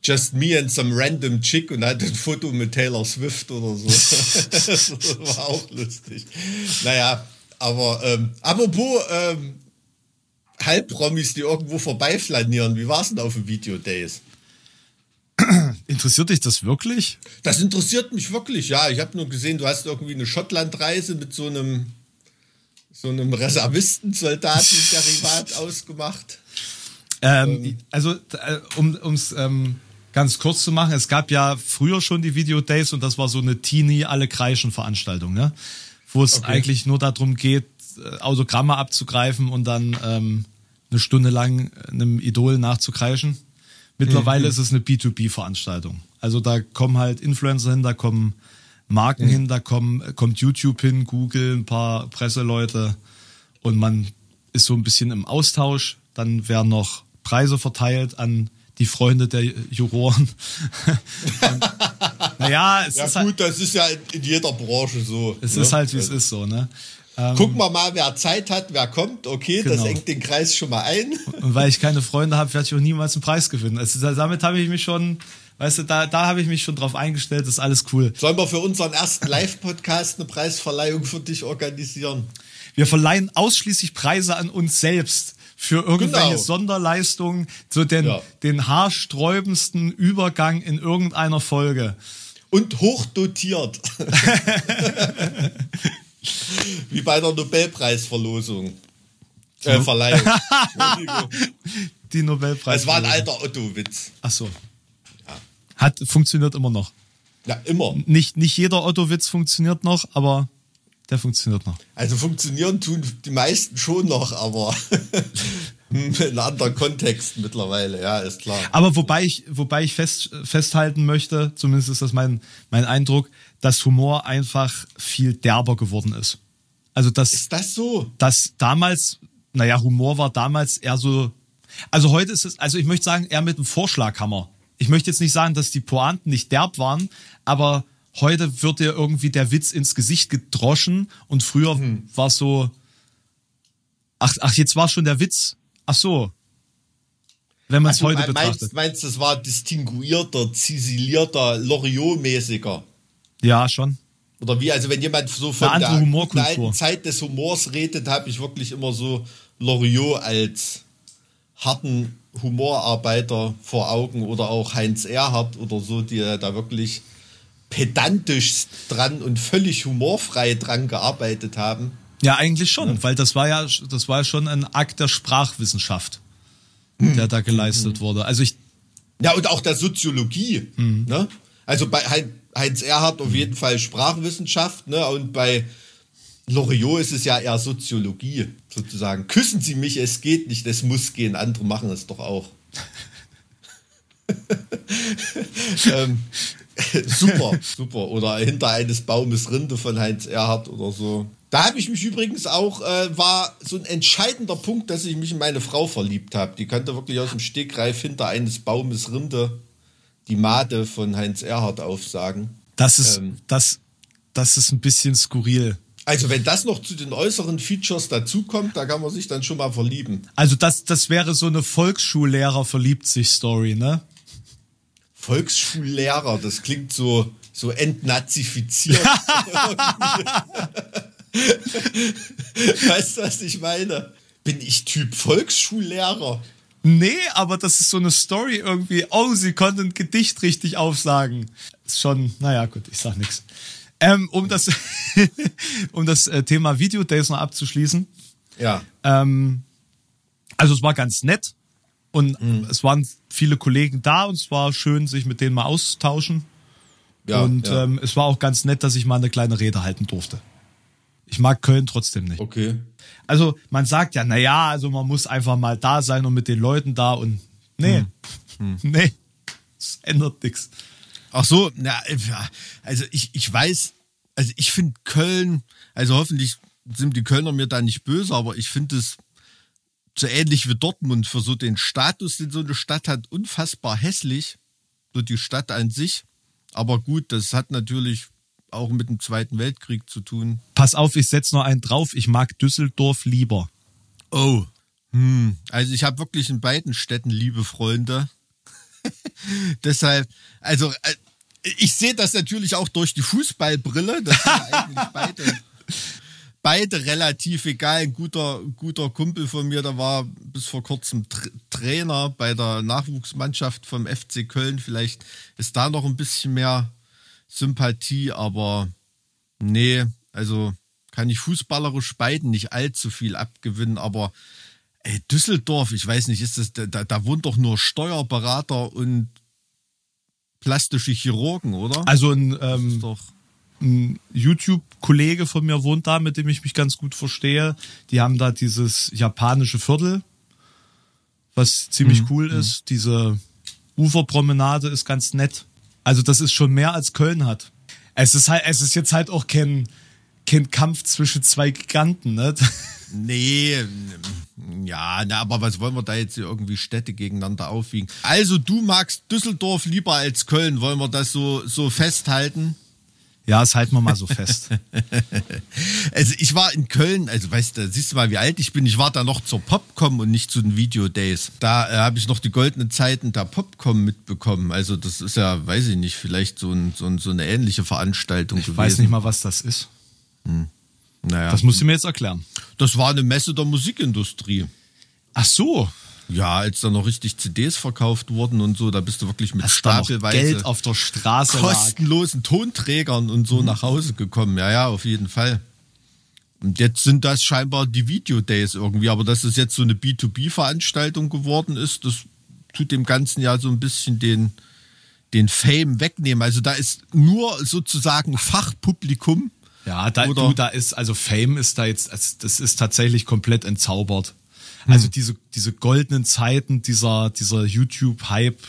Speaker 3: just me and some random chick und hat ein Foto mit Taylor Swift oder so. das war auch lustig. Naja, aber ähm, apropos ähm, Halbpromis, die irgendwo vorbeiflanieren. Wie war es denn auf dem Video Days?
Speaker 1: Interessiert dich das wirklich?
Speaker 3: Das interessiert mich wirklich, ja. Ich habe nur gesehen, du hast irgendwie eine Schottlandreise mit so einem so einem Reservistensoldaten-Derivat ausgemacht.
Speaker 1: Ähm, ähm. Also, äh, um es ähm, ganz kurz zu machen, es gab ja früher schon die Video Days und das war so eine Teenie alle kreischen Veranstaltung, ne? Wo es okay. eigentlich nur darum geht, äh, Autogramme abzugreifen und dann ähm, eine Stunde lang einem Idol nachzukreischen. Mittlerweile mhm. ist es eine B2B-Veranstaltung. Also da kommen halt Influencer hin, da kommen Marken mhm. hin, da kommen, kommt YouTube hin, Google, ein paar Presseleute und man ist so ein bisschen im Austausch. Dann werden noch Preise verteilt an die Freunde der Juroren.
Speaker 3: naja, es ja, ist gut, halt, das ist ja in jeder Branche so.
Speaker 1: Es ne? ist halt, wie es ist so, ne?
Speaker 3: Ähm, Gucken wir mal, wer Zeit hat, wer kommt. Okay, genau. das engt den Kreis schon mal ein.
Speaker 1: Und weil ich keine Freunde habe, werde ich auch niemals einen Preis gewinnen. Also damit habe ich mich schon, weißt du, da, da habe ich mich schon drauf eingestellt, das ist alles cool.
Speaker 3: Sollen wir für unseren ersten Live-Podcast eine Preisverleihung für dich organisieren?
Speaker 1: Wir verleihen ausschließlich Preise an uns selbst für irgendwelche genau. Sonderleistungen, so den, ja. den haarsträubendsten Übergang in irgendeiner Folge.
Speaker 3: Und hochdotiert. Wie bei der Nobelpreisverlosung. Äh, Verleihung.
Speaker 1: Die Nobelpreis.
Speaker 3: Es war ein alter Otto-Witz.
Speaker 1: Ach so. Ja. Hat, funktioniert immer noch.
Speaker 3: Ja, immer.
Speaker 1: Nicht, nicht jeder Otto-Witz funktioniert noch, aber der funktioniert noch.
Speaker 3: Also funktionieren tun die meisten schon noch, aber in anderen Kontexten mittlerweile, ja, ist klar.
Speaker 1: Aber wobei ich, wobei ich fest, festhalten möchte, zumindest ist das mein, mein Eindruck, dass Humor einfach viel derber geworden ist. Also das,
Speaker 4: Ist das so?
Speaker 1: dass damals, naja, Humor war damals eher so, also heute ist es, also ich möchte sagen, eher mit einem Vorschlaghammer. Ich möchte jetzt nicht sagen, dass die Pointen nicht derb waren, aber heute wird dir irgendwie der Witz ins Gesicht gedroschen und früher war es so, ach, ach, jetzt war schon der Witz. Ach so. Wenn man es
Speaker 4: Also,
Speaker 1: heute
Speaker 4: meinst,
Speaker 1: betrachtet.
Speaker 4: meinst du, das war distinguierter, ziselierter, Loriot-mäßiger?
Speaker 1: Ja, schon.
Speaker 4: Oder wie, also wenn jemand so von der alten Zeit des Humors redet, habe ich wirklich immer so Loriot als harten Humorarbeiter vor Augen oder auch Heinz Erhardt oder so, die da wirklich pedantisch dran und völlig humorfrei dran gearbeitet haben.
Speaker 1: Ja, eigentlich schon, weil das war ja, das war ja schon ein Akt der Sprachwissenschaft, der da geleistet wurde. Also ich,
Speaker 4: Ja, und auch der Soziologie.
Speaker 1: Mhm.
Speaker 4: Ne? Also bei Heinz Erhardt auf jeden Fall Sprachwissenschaft ne? und bei Loriot ist es ja eher Soziologie sozusagen. Küssen Sie mich, es geht nicht, es muss gehen, andere machen es doch auch. ähm, super, super. Oder hinter eines Baumes Rinde von Heinz Erhardt oder so. Da habe ich mich übrigens auch, äh, war so ein entscheidender Punkt, dass ich mich in meine Frau verliebt habe. Die konnte wirklich aus dem Stegreif hinter eines Baumes Rinde die Made von Heinz Erhardt aufsagen.
Speaker 1: das ist,
Speaker 4: Ähm.
Speaker 1: das, das ist ein bisschen skurril.
Speaker 4: Also wenn das noch zu den äußeren Features dazukommt, da kann man sich dann schon mal verlieben.
Speaker 1: Also das, das wäre so eine Volksschullehrer verliebt sich Story, ne?
Speaker 4: Volksschullehrer, das klingt so, so entnazifiziert. weißt du, was ich meine? Bin ich Typ Volksschullehrer?
Speaker 1: Nee, aber das ist so eine Story irgendwie. Oh, sie konnte ein Gedicht richtig aufsagen. Ist schon, naja, gut, ich sag nix. Ähm, um das, um das äh, Thema Videodays noch abzuschließen.
Speaker 4: Ja.
Speaker 1: Ähm, also es war ganz nett und
Speaker 4: Mhm.
Speaker 1: es waren viele Kollegen da und es war schön, sich mit denen mal auszutauschen.
Speaker 4: ja
Speaker 1: und
Speaker 4: ja.
Speaker 1: Ähm, es war auch ganz nett, dass ich mal eine kleine Rede halten durfte. Ich mag Köln trotzdem nicht.
Speaker 4: okay.
Speaker 1: Also man sagt ja, na ja, also man muss einfach mal da sein und mit den Leuten da und nee,
Speaker 4: Hm.
Speaker 1: nee, es ändert nichts.
Speaker 3: Ach so, na, ja, also ich, ich weiß, also ich finde Köln, also hoffentlich sind die Kölner mir da nicht böse, aber ich finde es so ähnlich wie Dortmund für so den Status, den so eine Stadt hat, unfassbar hässlich, so die Stadt an sich. Aber gut, das hat natürlich auch mit dem Zweiten Weltkrieg zu tun.
Speaker 1: Pass auf, ich setz noch einen drauf. Ich mag Düsseldorf lieber.
Speaker 3: Oh. Hm. Also ich habe wirklich in beiden Städten liebe Freunde. Deshalb, also äh, ich sehe das natürlich auch durch die Fußballbrille. Das sind eigentlich beide, beide relativ egal. Ein guter, guter Kumpel von mir, der war bis vor kurzem Tr Trainer bei der Nachwuchsmannschaft vom FC Köln. Vielleicht ist da noch ein bisschen mehr Sympathie, aber nee, also kann ich fußballerisch beiden nicht allzu viel abgewinnen, aber ey, Düsseldorf, ich weiß nicht, ist das, da, da wohnt doch nur Steuerberater und plastische Chirurgen, oder?
Speaker 1: Also ein, ähm, ein YouTube-Kollege von mir wohnt da, mit dem ich mich ganz gut verstehe. Die haben da dieses japanische Viertel, was
Speaker 3: Mhm,
Speaker 1: ziemlich cool ist. Diese Uferpromenade ist ganz nett. Also das ist schon mehr als Köln hat. Es ist halt, es ist jetzt halt auch kein, kein Kampf zwischen zwei Giganten, ne?
Speaker 3: Nee, ja, na, aber was wollen wir da jetzt irgendwie Städte gegeneinander aufwiegen? Also du magst Düsseldorf lieber als Köln, wollen wir das so, so festhalten?
Speaker 1: Ja, das halten wir mal so fest.
Speaker 3: Also ich war in Köln, also weißt du, siehst du mal, wie alt ich bin. Ich war da noch zur Popcom und nicht zu den Videodays. Da äh, habe ich noch die goldenen Zeiten der Popcom mitbekommen. Also das ist ja, weiß ich nicht, vielleicht so, ein, so, ein, so eine ähnliche Veranstaltung
Speaker 1: Ich
Speaker 3: gewesen.
Speaker 1: weiß nicht mal, was das ist.
Speaker 3: Naja,
Speaker 1: Das musst du mir jetzt erklären.
Speaker 3: das war eine Messe der Musikindustrie.
Speaker 1: Ach so.
Speaker 3: Ja, als da noch richtig CDs verkauft wurden und so, da bist du wirklich mit
Speaker 1: Dass
Speaker 3: stapelweise
Speaker 1: Geld auf der Straße lag.
Speaker 3: kostenlosen Tonträgern und so nach Hause gekommen. Ja, ja, auf jeden Fall. Und jetzt sind das scheinbar die Videodays irgendwie, aber dass es jetzt so eine B2B-Veranstaltung geworden ist, das tut dem Ganzen ja so ein bisschen den, den Fame wegnehmen. Also da ist nur sozusagen Fachpublikum.
Speaker 1: Ja, da, du, da ist, also Fame ist da jetzt, das ist tatsächlich komplett entzaubert. Also diese, diese goldenen Zeiten dieser, dieser YouTube-Hype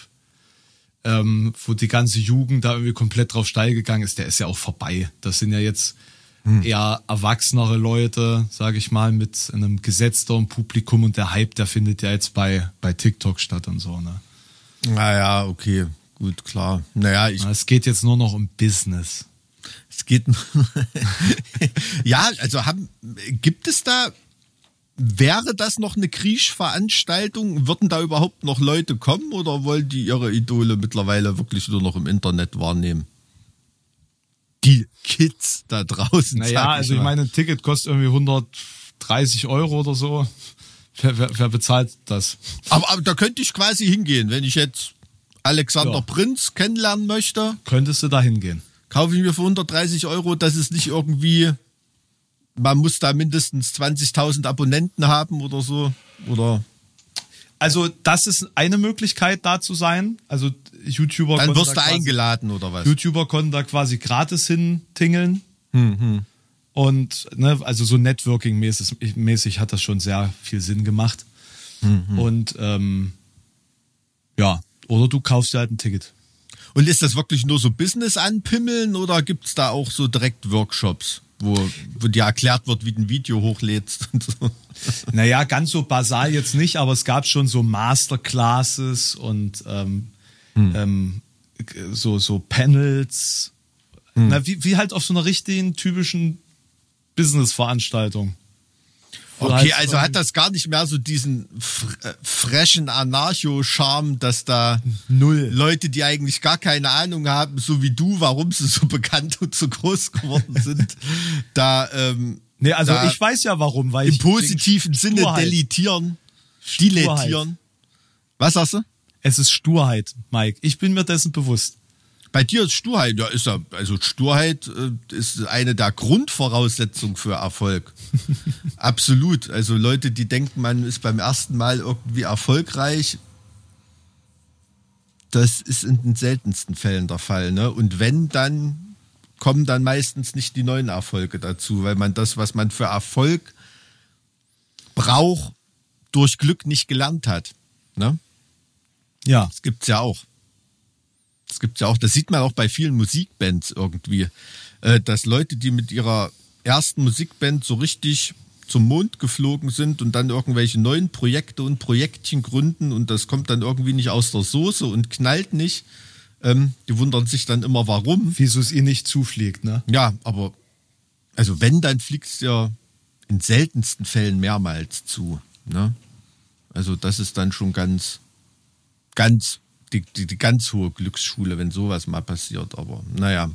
Speaker 1: ähm, wo die ganze Jugend da irgendwie komplett drauf steil gegangen ist, der ist ja auch vorbei. Das sind ja jetzt eher erwachsenere Leute, sage ich mal, mit einem gesetzteren Publikum und der Hype, der findet ja jetzt bei, bei TikTok statt und so. Ne?
Speaker 3: Naja, okay, gut, klar. Naja, ich,
Speaker 1: Es geht jetzt nur noch um Business.
Speaker 3: es geht. ja, also haben, gibt es da, wäre das noch eine Kriech-Veranstaltung? Würden da überhaupt noch Leute kommen oder wollen die ihre Idole mittlerweile wirklich nur noch im Internet wahrnehmen? Die Kids da draußen.
Speaker 1: Naja,
Speaker 3: sag
Speaker 1: also ich meine, ein Ticket kostet irgendwie 130 Euro oder so. Wer, wer, wer bezahlt das?
Speaker 3: Aber, aber da könnte ich quasi hingehen, wenn ich jetzt Alexander
Speaker 1: Ja.
Speaker 3: Prinz kennenlernen möchte.
Speaker 1: Könntest du da hingehen?
Speaker 3: kaufe ich mir für 130 Euro, das ist nicht irgendwie, man muss da mindestens 20.000 Abonnenten haben oder so. Oder
Speaker 1: Also, das ist eine Möglichkeit, da zu sein. Also, YouTuber
Speaker 3: dann wirst du eingeladen oder was?
Speaker 1: YouTuber konnten da quasi gratis hintingeln. Und, ne, also so Networking-mäßig mäßig hat das schon sehr viel Sinn gemacht. Und, ähm, ja, oder du kaufst dir halt ein Ticket.
Speaker 3: Und ist das wirklich nur so Business anpimmeln oder gibt's da auch so direkt Workshops, wo, wo dir erklärt wird, wie du ein Video hochlädst und so?
Speaker 1: Naja, ganz so basal jetzt nicht, aber es gab schon so Masterclasses und ähm, ähm, so, so Panels. Na, wie, wie halt auf so einer richtigen, typischen Business-Veranstaltung.
Speaker 3: Okay, also
Speaker 1: so-
Speaker 3: hat das gar nicht mehr so diesen fr äh, Anarcho-Charme, dass da
Speaker 1: Null.
Speaker 3: Leute, die eigentlich gar keine Ahnung haben, so wie du, warum sie so bekannt und so groß geworden sind, da ähm,
Speaker 1: Nee, also
Speaker 3: da
Speaker 1: ich weiß ja warum, weil
Speaker 3: im positiven Sinne
Speaker 1: Sturheit.
Speaker 3: deletieren,
Speaker 1: Sturheit.
Speaker 3: dilettieren. Was sagst du?
Speaker 1: Es ist Sturheit, Mike. Ich bin mir dessen bewusst.
Speaker 3: Bei dir ist Sturheit, ja, ist ja, also Sturheit äh, ist eine der Grundvoraussetzungen für Erfolg. Absolut. Also Leute, die denken, man ist beim ersten Mal irgendwie erfolgreich, das ist in den seltensten Fällen der Fall. Ne? Und wenn, dann kommen dann meistens nicht die neuen Erfolge dazu, weil man das, was man für Erfolg braucht, durch Glück nicht gelernt hat. Ne?
Speaker 1: Ja.
Speaker 3: Das gibt's ja auch. Das gibt's ja auch. Das sieht man auch bei vielen Musikbands irgendwie, äh, dass Leute, die mit ihrer ersten Musikband so richtig zum Mond geflogen sind und dann irgendwelche neuen Projekte und Projektchen gründen und das kommt dann irgendwie nicht aus der Soße und knallt nicht. Ähm, die wundern sich dann immer, warum.
Speaker 1: Wieso es ihnen nicht zufliegt, ne?
Speaker 3: Ja, aber also wenn, dann fliegt's ja in seltensten Fällen mehrmals zu. Ne? Also das ist dann schon ganz, ganz, die, die, die ganz hohe Glücksschule, wenn sowas mal passiert. Aber naja,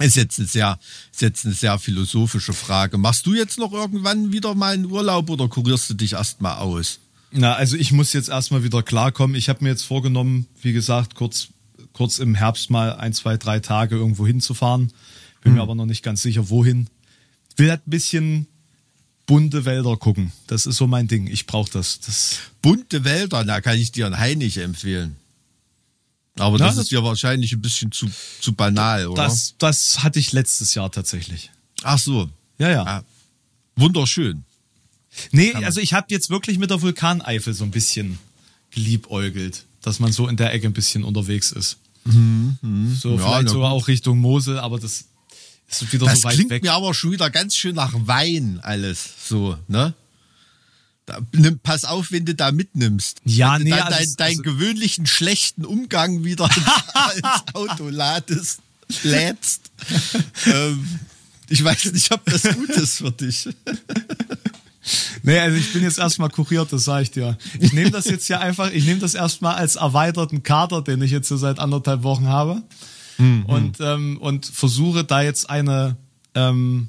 Speaker 3: ist jetzt eine sehr, ist jetzt eine sehr philosophische Frage. Machst du jetzt noch irgendwann wieder mal einen Urlaub oder kurierst du dich erstmal aus?
Speaker 1: Na, also ich muss jetzt erstmal wieder klarkommen. Ich habe mir jetzt vorgenommen, wie gesagt, kurz, kurz im Herbst mal ein, zwei, drei Tage irgendwo hinzufahren. Bin mir aber noch nicht ganz sicher, wohin. Will halt ein bisschen bunte Wälder gucken. Das ist so mein Ding. Ich brauche das. das.
Speaker 3: Bunte Wälder, da kann ich dir einen Heinig empfehlen. Aber
Speaker 1: Na,
Speaker 3: das,
Speaker 1: das-
Speaker 3: ist ja wahrscheinlich ein bisschen zu, zu banal, oder?
Speaker 1: Das, das hatte ich letztes Jahr tatsächlich.
Speaker 3: Ach so.
Speaker 1: Ja, ja.
Speaker 3: Ah, wunderschön.
Speaker 1: Nee, also ich habe jetzt wirklich mit der Vulkaneifel so ein bisschen geliebäugelt, dass man so in der Ecke ein bisschen unterwegs ist. so
Speaker 3: Ja,
Speaker 1: vielleicht sogar auch Richtung Mosel, aber das ist wieder
Speaker 3: Das
Speaker 1: so weit
Speaker 3: klingt
Speaker 1: weg.
Speaker 3: mir aber schon wieder ganz schön nach Wein alles. So, ne? Da, nimm, pass auf, wenn du da mitnimmst.
Speaker 1: Ja,
Speaker 3: wenn du
Speaker 1: nee,
Speaker 3: dann
Speaker 1: also
Speaker 3: dein, deinen
Speaker 1: also-
Speaker 3: gewöhnlichen schlechten Umgang wieder ins Auto ladest, lädst. ähm, ich weiß nicht, ob das gut ist für dich.
Speaker 1: Nee, also ich bin jetzt erstmal kuriert, das sage ich dir. Ich nehme das jetzt hier einfach, ich nehme das erstmal als erweiterten Kader, den ich jetzt so seit anderthalb Wochen habe. Und, ähm, und versuche da jetzt eine, ähm,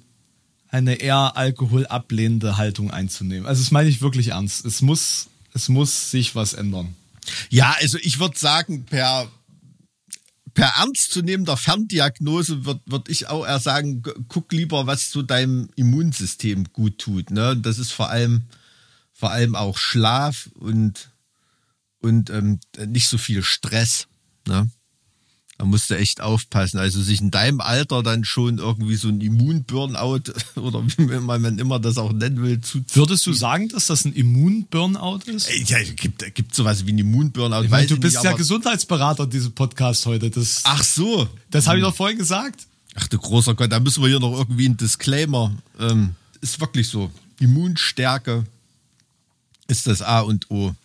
Speaker 1: eine eher alkoholablehnende Haltung einzunehmen. Also das meine ich wirklich ernst. Es muss, es muss sich was ändern.
Speaker 3: Ja, also ich würde sagen, per, per ernstzunehmender Ferndiagnose würde würd ich auch eher sagen, gu- guck lieber, was zu deinem Immunsystem gut tut. Ne? Das ist vor allem, vor allem auch Schlaf und, und ähm, nicht so viel Stress. Ne? Da musst du echt aufpassen. Also sich in deinem Alter dann schon irgendwie so ein Immun-Burnout oder wie man immer das auch nennen will, zu.
Speaker 1: Würdest du sagen, dass das ein Immun-Burnout ist?
Speaker 3: Ja, gibt, gibt sowas wie ein Immun-Burnout.
Speaker 1: Ich meine, du bist
Speaker 3: nicht,
Speaker 1: ja Gesundheitsberater in diesem Podcast heute. Das,
Speaker 3: Ach so.
Speaker 1: das habe ich doch vorhin gesagt.
Speaker 3: Ach du großer Gott, da müssen wir hier noch irgendwie einen Disclaimer. Ähm, ist wirklich so. Immunstärke ist das A und O.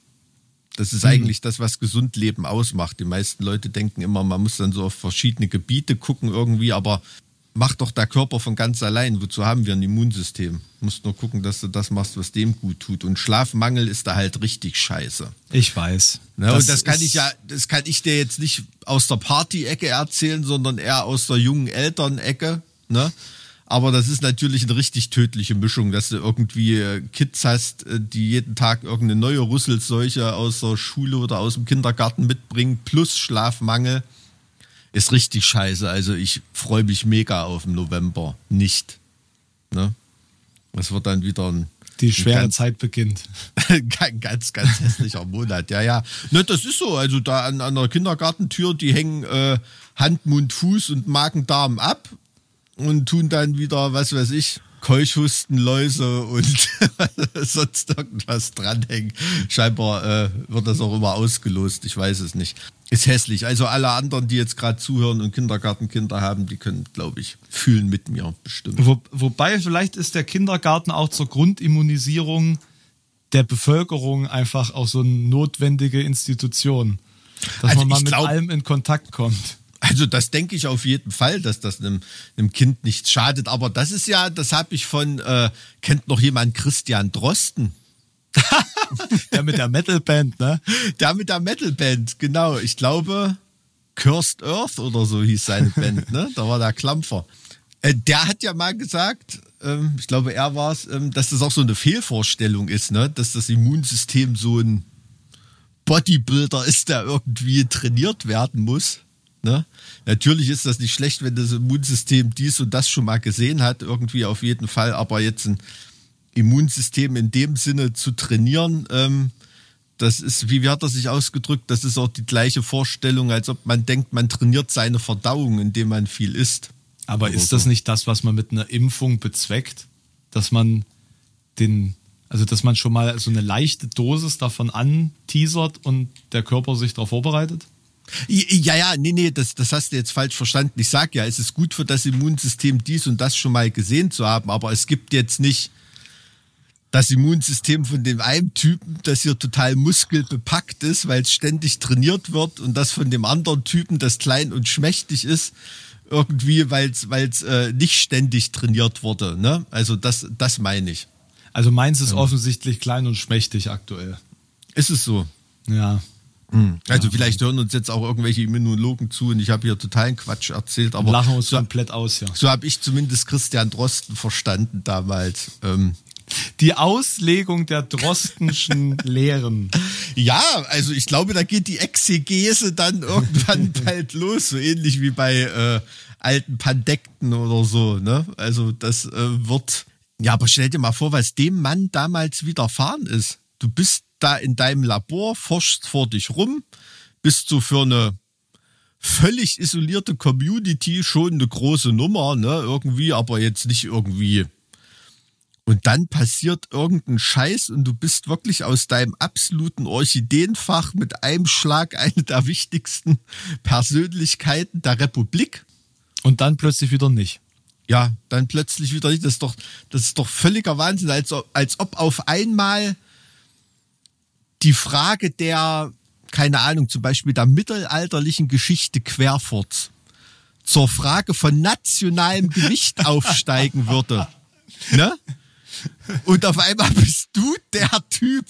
Speaker 3: Das ist eigentlich das, was Gesundleben ausmacht. Die meisten Leute denken immer, man muss dann so auf verschiedene Gebiete gucken irgendwie, aber macht doch der Körper von ganz allein. Wozu haben wir ein Immunsystem? Du musst nur gucken, dass du das machst, was dem gut tut. Und Schlafmangel ist da halt richtig scheiße.
Speaker 1: Ich weiß.
Speaker 3: Ne? und das kann ich ja, das kann ich dir jetzt nicht aus der Party-Ecke erzählen, sondern eher aus der jungen Elternecke. Ne? Aber das ist natürlich eine richtig tödliche Mischung, dass du irgendwie äh, Kids hast, äh, die jeden Tag irgendeine neue Rüsselseuche aus der Schule oder aus dem Kindergarten mitbringen, plus Schlafmangel. Ist richtig scheiße. Also ich freue mich mega auf den November. Nicht. Ne? Das wird dann wieder ein
Speaker 1: Die schwere
Speaker 3: ganz-
Speaker 1: Zeit beginnt.
Speaker 3: ein ganz, ganz hässlicher Monat. Ja, ja. Ne, das ist so. Also da an, an der Kindergartentür, die hängen äh, Hand, Mund, Fuß und Magen, Darm ab und tun dann wieder, was weiß ich, Keuchhusten, Läuse und sonst irgendwas dranhängen. Scheinbar äh, wird das auch immer ausgelost. Ich weiß es nicht. Ist hässlich. Also alle anderen, die jetzt gerade zuhören und Kindergartenkinder haben, die können, glaube ich, fühlen mit mir bestimmt.
Speaker 1: Wo, wobei vielleicht ist der Kindergarten auch zur Grundimmunisierung der Bevölkerung einfach auch so eine notwendige Institution. Dass
Speaker 3: Also
Speaker 1: man mal mit
Speaker 3: glaub-
Speaker 1: allem in Kontakt kommt.
Speaker 3: Also das denke ich auf jeden Fall, dass das einem, einem Kind nichts schadet. Aber das ist ja, das habe ich von, äh, kennt noch jemand Christian Drosten?
Speaker 1: Der mit der Metalband, ne?
Speaker 3: Der mit der Metalband, genau. Ich glaube, Cursed Earth oder so hieß seine Band, ne? Da war der Klampfer. Äh, der hat ja mal gesagt, ähm, ich glaube, er war es, ähm, dass das auch so eine Fehlvorstellung ist, ne? Dass das Immunsystem so ein Bodybuilder ist, der irgendwie trainiert werden muss. Ne? Natürlich ist das nicht schlecht, wenn das Immunsystem dies und das schon mal gesehen hat, irgendwie auf jeden Fall, aber jetzt ein Immunsystem in dem Sinne zu trainieren, ähm, das ist, wie, hat er sich ausgedrückt, das ist auch die gleiche Vorstellung, als ob man denkt, man trainiert seine Verdauung, indem man viel isst.
Speaker 1: Aber
Speaker 3: Oder
Speaker 1: ist das nicht das, was man mit einer Impfung bezweckt? Dass man den, also dass man schon mal so eine leichte Dosis davon anteasert und der Körper sich darauf vorbereitet?
Speaker 3: Ja, ja, nee, nee, das, das hast du jetzt falsch verstanden. Ich sag ja, es ist gut für das Immunsystem, dies und das schon mal gesehen zu haben, aber es gibt jetzt nicht das Immunsystem von dem einen Typen, das hier total muskelbepackt ist, weil es ständig trainiert wird und das von dem anderen Typen, das klein und schmächtig ist, irgendwie, weil es äh, nicht ständig trainiert wurde. Ne? Also das, das meine ich.
Speaker 1: Also meins ist offensichtlich klein und schmächtig aktuell.
Speaker 3: Ist es so?
Speaker 1: Ja.
Speaker 3: Also vielleicht hören uns jetzt auch irgendwelche Immunologen zu und ich habe hier totalen Quatsch erzählt, aber
Speaker 1: Lachen uns
Speaker 3: so,
Speaker 1: komplett aus, ja.
Speaker 3: so habe ich zumindest Christian Drosten verstanden damals. Ähm,
Speaker 1: Die Auslegung der Drostenschen Lehren.
Speaker 3: ja, also ich glaube, da geht die Exegese dann irgendwann bald los, so ähnlich wie bei äh, alten Pandekten oder so. Ne? Also das äh, wird. Ja, aber stell dir mal vor, was dem Mann damals widerfahren ist. Du bist da in deinem Labor, forschst vor dich rum, bist so für eine völlig isolierte Community schon eine große Nummer, ne? Irgendwie, aber jetzt nicht irgendwie. Und dann passiert irgendein Scheiß und du bist wirklich aus deinem absoluten Orchideenfach mit einem Schlag eine der wichtigsten Persönlichkeiten der Republik.
Speaker 1: Und dann plötzlich wieder nicht.
Speaker 3: Ja, dann plötzlich wieder nicht. Das ist doch, das ist doch völliger Wahnsinn, als als ob auf einmal die Frage der, keine Ahnung, zum Beispiel der mittelalterlichen Geschichte Querforts zur Frage von nationalem Gewicht aufsteigen würde. Ne? Und auf einmal bist du der Typ.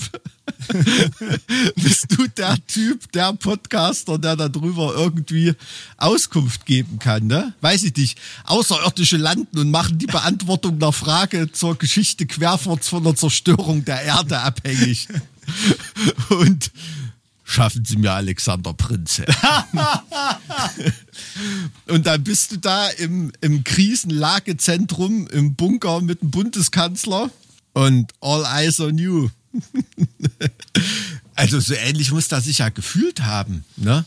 Speaker 3: bist du der Typ, der Podcaster, der darüber irgendwie Auskunft geben kann, ne? Weiß ich nicht. Außerirdische landen und machen die Beantwortung der Frage zur Geschichte Querforts von der Zerstörung der Erde abhängig. Und schaffen Sie mir Alexander Prinz her. Und dann bist du da im, im Krisenlagezentrum, im Bunker mit dem Bundeskanzler und all eyes on you. also so ähnlich muss er sich ja gefühlt haben. Ne?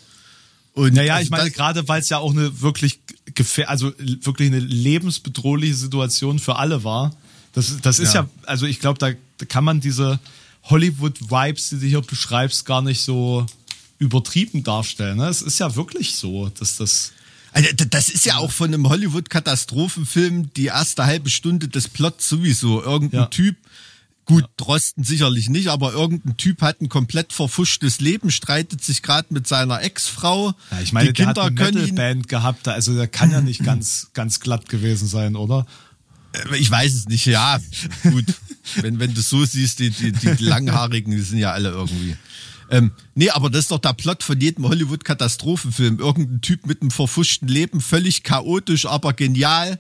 Speaker 3: Und
Speaker 1: Naja,
Speaker 3: also
Speaker 1: ich meine,
Speaker 3: das-
Speaker 1: gerade weil es ja auch eine wirklich gefähr also wirklich eine lebensbedrohliche Situation für alle war. Das, das ist ja,
Speaker 3: Ja.
Speaker 1: also ich glaube, da kann man diese Hollywood-Vibes, die du hier beschreibst, gar nicht so übertrieben darstellen. Ne? Es ist ja wirklich so, dass das.
Speaker 3: Also, das ist ja auch von einem Hollywood-Katastrophenfilm die erste halbe Stunde des Plots sowieso. Irgendein
Speaker 1: Ja.
Speaker 3: Typ, gut, Drosten sicherlich nicht, aber irgendein Typ hat ein komplett verfuschtes Leben, streitet sich gerade mit seiner Ex-Frau.
Speaker 1: Ja, ich meine,
Speaker 3: die
Speaker 1: der
Speaker 3: Kinder
Speaker 1: hat eine Metal-Band gehabt, also der kann ja nicht ganz, ganz glatt gewesen sein, oder?
Speaker 3: Äh, Ich weiß es nicht, ja, gut. wenn, wenn du so siehst, die, die, die Langhaarigen, die sind ja alle irgendwie. Ähm, nee, aber das ist doch der Plot von jedem Hollywood-Katastrophenfilm. Irgendein Typ mit einem verfuschten Leben, völlig chaotisch, aber genial,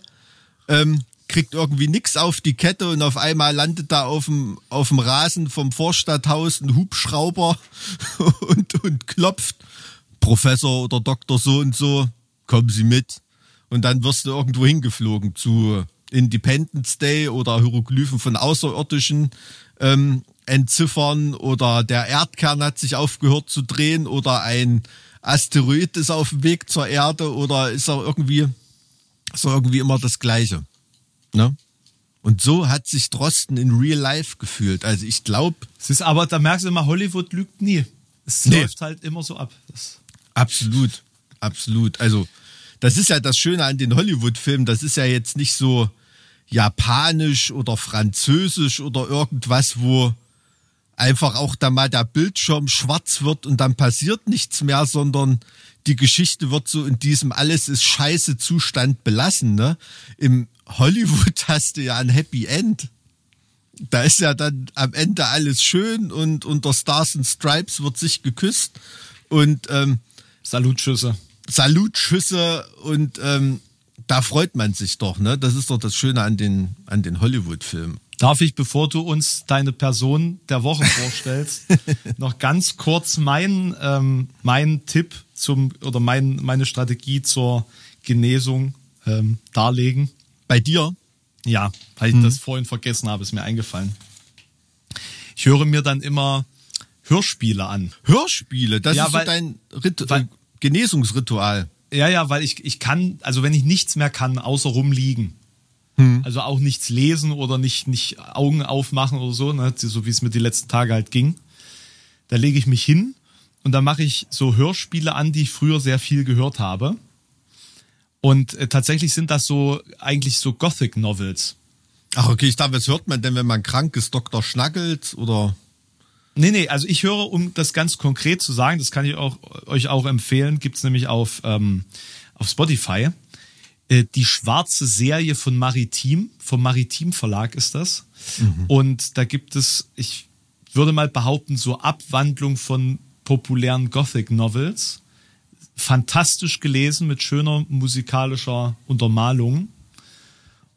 Speaker 3: ähm, kriegt irgendwie nix auf die Kette und auf einmal landet da auf dem, auf dem Rasen vom Vorstadthaus ein Hubschrauber und, und klopft. Professor oder Doktor so und so, kommen Sie mit. Und dann wirst du irgendwo hingeflogen zu Independence Day oder Hieroglyphen von Außerirdischen ähm, entziffern oder der Erdkern hat sich aufgehört zu drehen oder ein Asteroid ist auf dem Weg zur Erde oder ist er irgendwie, ist er irgendwie immer das Gleiche. Ne? Und so hat sich Drosten in Real Life gefühlt. Also ich glaube,
Speaker 1: Es ist aber, da merkst du immer, Hollywood lügt nie. Es
Speaker 3: Nee.
Speaker 1: läuft halt immer so ab. Das,
Speaker 3: Absolut, absolut. Also, das ist ja das Schöne an den Hollywood-Filmen. Das ist ja jetzt nicht so japanisch oder französisch oder irgendwas, wo einfach auch da mal der Bildschirm schwarz wird und dann passiert nichts mehr, sondern die Geschichte wird so in diesem alles ist scheiße Zustand belassen. Ne? Im Hollywood hast du ja ein Happy End. Da ist ja dann am Ende alles schön und unter Stars and Stripes wird sich geküsst und ähm,
Speaker 1: Salutschüsse.
Speaker 3: Salutschüsse und ähm, da freut man sich doch, ne? Das ist doch das Schöne an den, an den Hollywood-Filmen.
Speaker 1: Darf ich, bevor du uns deine Person der Woche vorstellst, noch ganz kurz meinen ähm, meinen Tipp zum oder mein, meine Strategie zur Genesung ähm, darlegen?
Speaker 3: Bei dir?
Speaker 1: Ja, weil ich das vorhin vergessen habe, ist mir eingefallen. Ich höre mir dann immer Hörspiele an.
Speaker 3: Hörspiele, das
Speaker 1: Ja,
Speaker 3: ist so
Speaker 1: weil-
Speaker 3: dein Rit
Speaker 1: weil-
Speaker 3: Genesungsritual.
Speaker 1: Ja, ja, weil ich, ich kann, also wenn ich nichts mehr kann, außer rumliegen. Also auch nichts lesen oder nicht, nicht Augen aufmachen oder so, ne, so wie es mir die letzten Tage halt ging. Da lege ich mich hin und dann mache ich so Hörspiele an, die ich früher sehr viel gehört habe. Und äh, tatsächlich sind das so eigentlich so Gothic Novels.
Speaker 3: Ach, okay, ich dachte, was hört man denn, wenn man krank ist? Dr. Schnaggelt oder?
Speaker 1: Nee, nee, also ich höre, um das ganz konkret zu sagen, das kann ich auch, euch auch empfehlen, gibt's nämlich auf, ähm, auf Spotify. Äh, die schwarze Serie von Maritim, vom Maritim Verlag ist das. Und da gibt es, ich würde mal behaupten, so Abwandlung von populären Gothic Novels. Fantastisch gelesen mit schöner musikalischer Untermalung.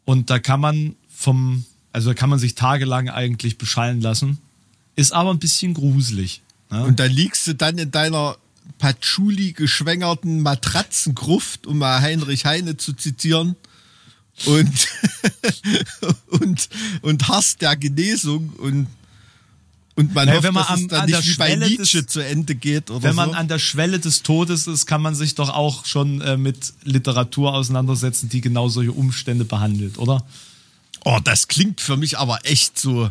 Speaker 1: Und da kann man vom, also da kann man sich tagelang eigentlich beschallen lassen. Ist aber ein bisschen gruselig. Ne?
Speaker 3: Und dann liegst du dann in deiner Patchouli geschwängerten Matratzengruft, um mal Heinrich Heine zu zitieren. Und, und, und harrst der Genesung und, und man
Speaker 1: Naja,
Speaker 3: hofft,
Speaker 1: wenn man
Speaker 3: dass
Speaker 1: am-
Speaker 3: es dann
Speaker 1: an der
Speaker 3: nicht wie bei
Speaker 1: Schwelle des-
Speaker 3: Nietzsche zu Ende geht oder
Speaker 1: Wenn man
Speaker 3: so.
Speaker 1: an der Schwelle des Todes ist, kann man sich doch auch schon äh, mit Literatur auseinandersetzen, die genau solche Umstände behandelt, oder?
Speaker 3: Oh, das klingt für mich aber echt so,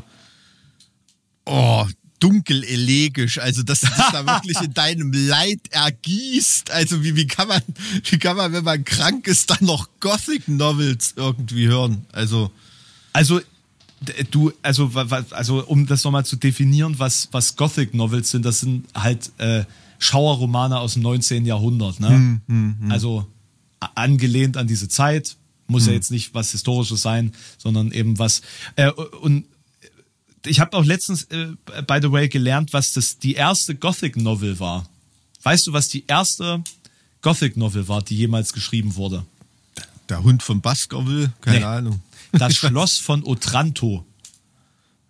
Speaker 3: oh, dunkel elegisch. Also, dass du dich da wirklich in deinem Leid ergießt. Also, wie, wie kann man, wie kann man, wenn man krank ist, dann noch Gothic Novels irgendwie hören? Also,
Speaker 1: Also du, also also um das nochmal zu definieren, was was Gothic Novels sind, das sind halt äh, Schauerromane aus dem 19. Jahrhundert, ne? Also a- angelehnt an diese Zeit, muss ja jetzt nicht was historisches sein, sondern eben was äh, und ich habe auch letztens äh, by the way gelernt, was das die erste Gothic Novel war. Weißt du, was die erste Gothic Novel war, die jemals geschrieben wurde?
Speaker 3: der Hund von Baskerville, keine
Speaker 1: Nee.
Speaker 3: Ahnung.
Speaker 1: Das Schloss von Otranto.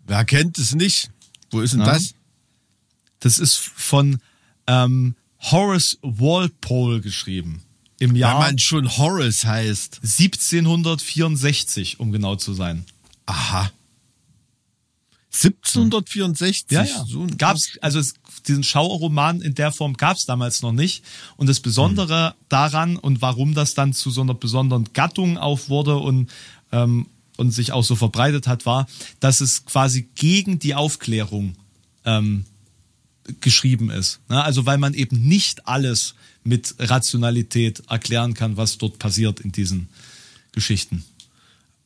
Speaker 3: Wer kennt es nicht? Wo ist denn
Speaker 1: Ja.
Speaker 3: das?
Speaker 1: Das ist von ähm, Horace Walpole geschrieben. Im
Speaker 3: Wenn
Speaker 1: Jahr
Speaker 3: man schon Horace heißt.
Speaker 1: 1764, um genau zu sein.
Speaker 3: Aha. 1764.
Speaker 1: Ja, ja.
Speaker 3: So
Speaker 1: gab's, also es, diesen Schauerroman in der Form gab's damals noch nicht. Und das Besondere daran und warum das dann zu so einer besonderen Gattung auch wurde und, ähm, und sich auch so verbreitet hat, war, dass es quasi gegen die Aufklärung ähm, geschrieben ist. Ne? Also weil man eben nicht alles mit Rationalität erklären kann, was dort passiert in diesen Geschichten.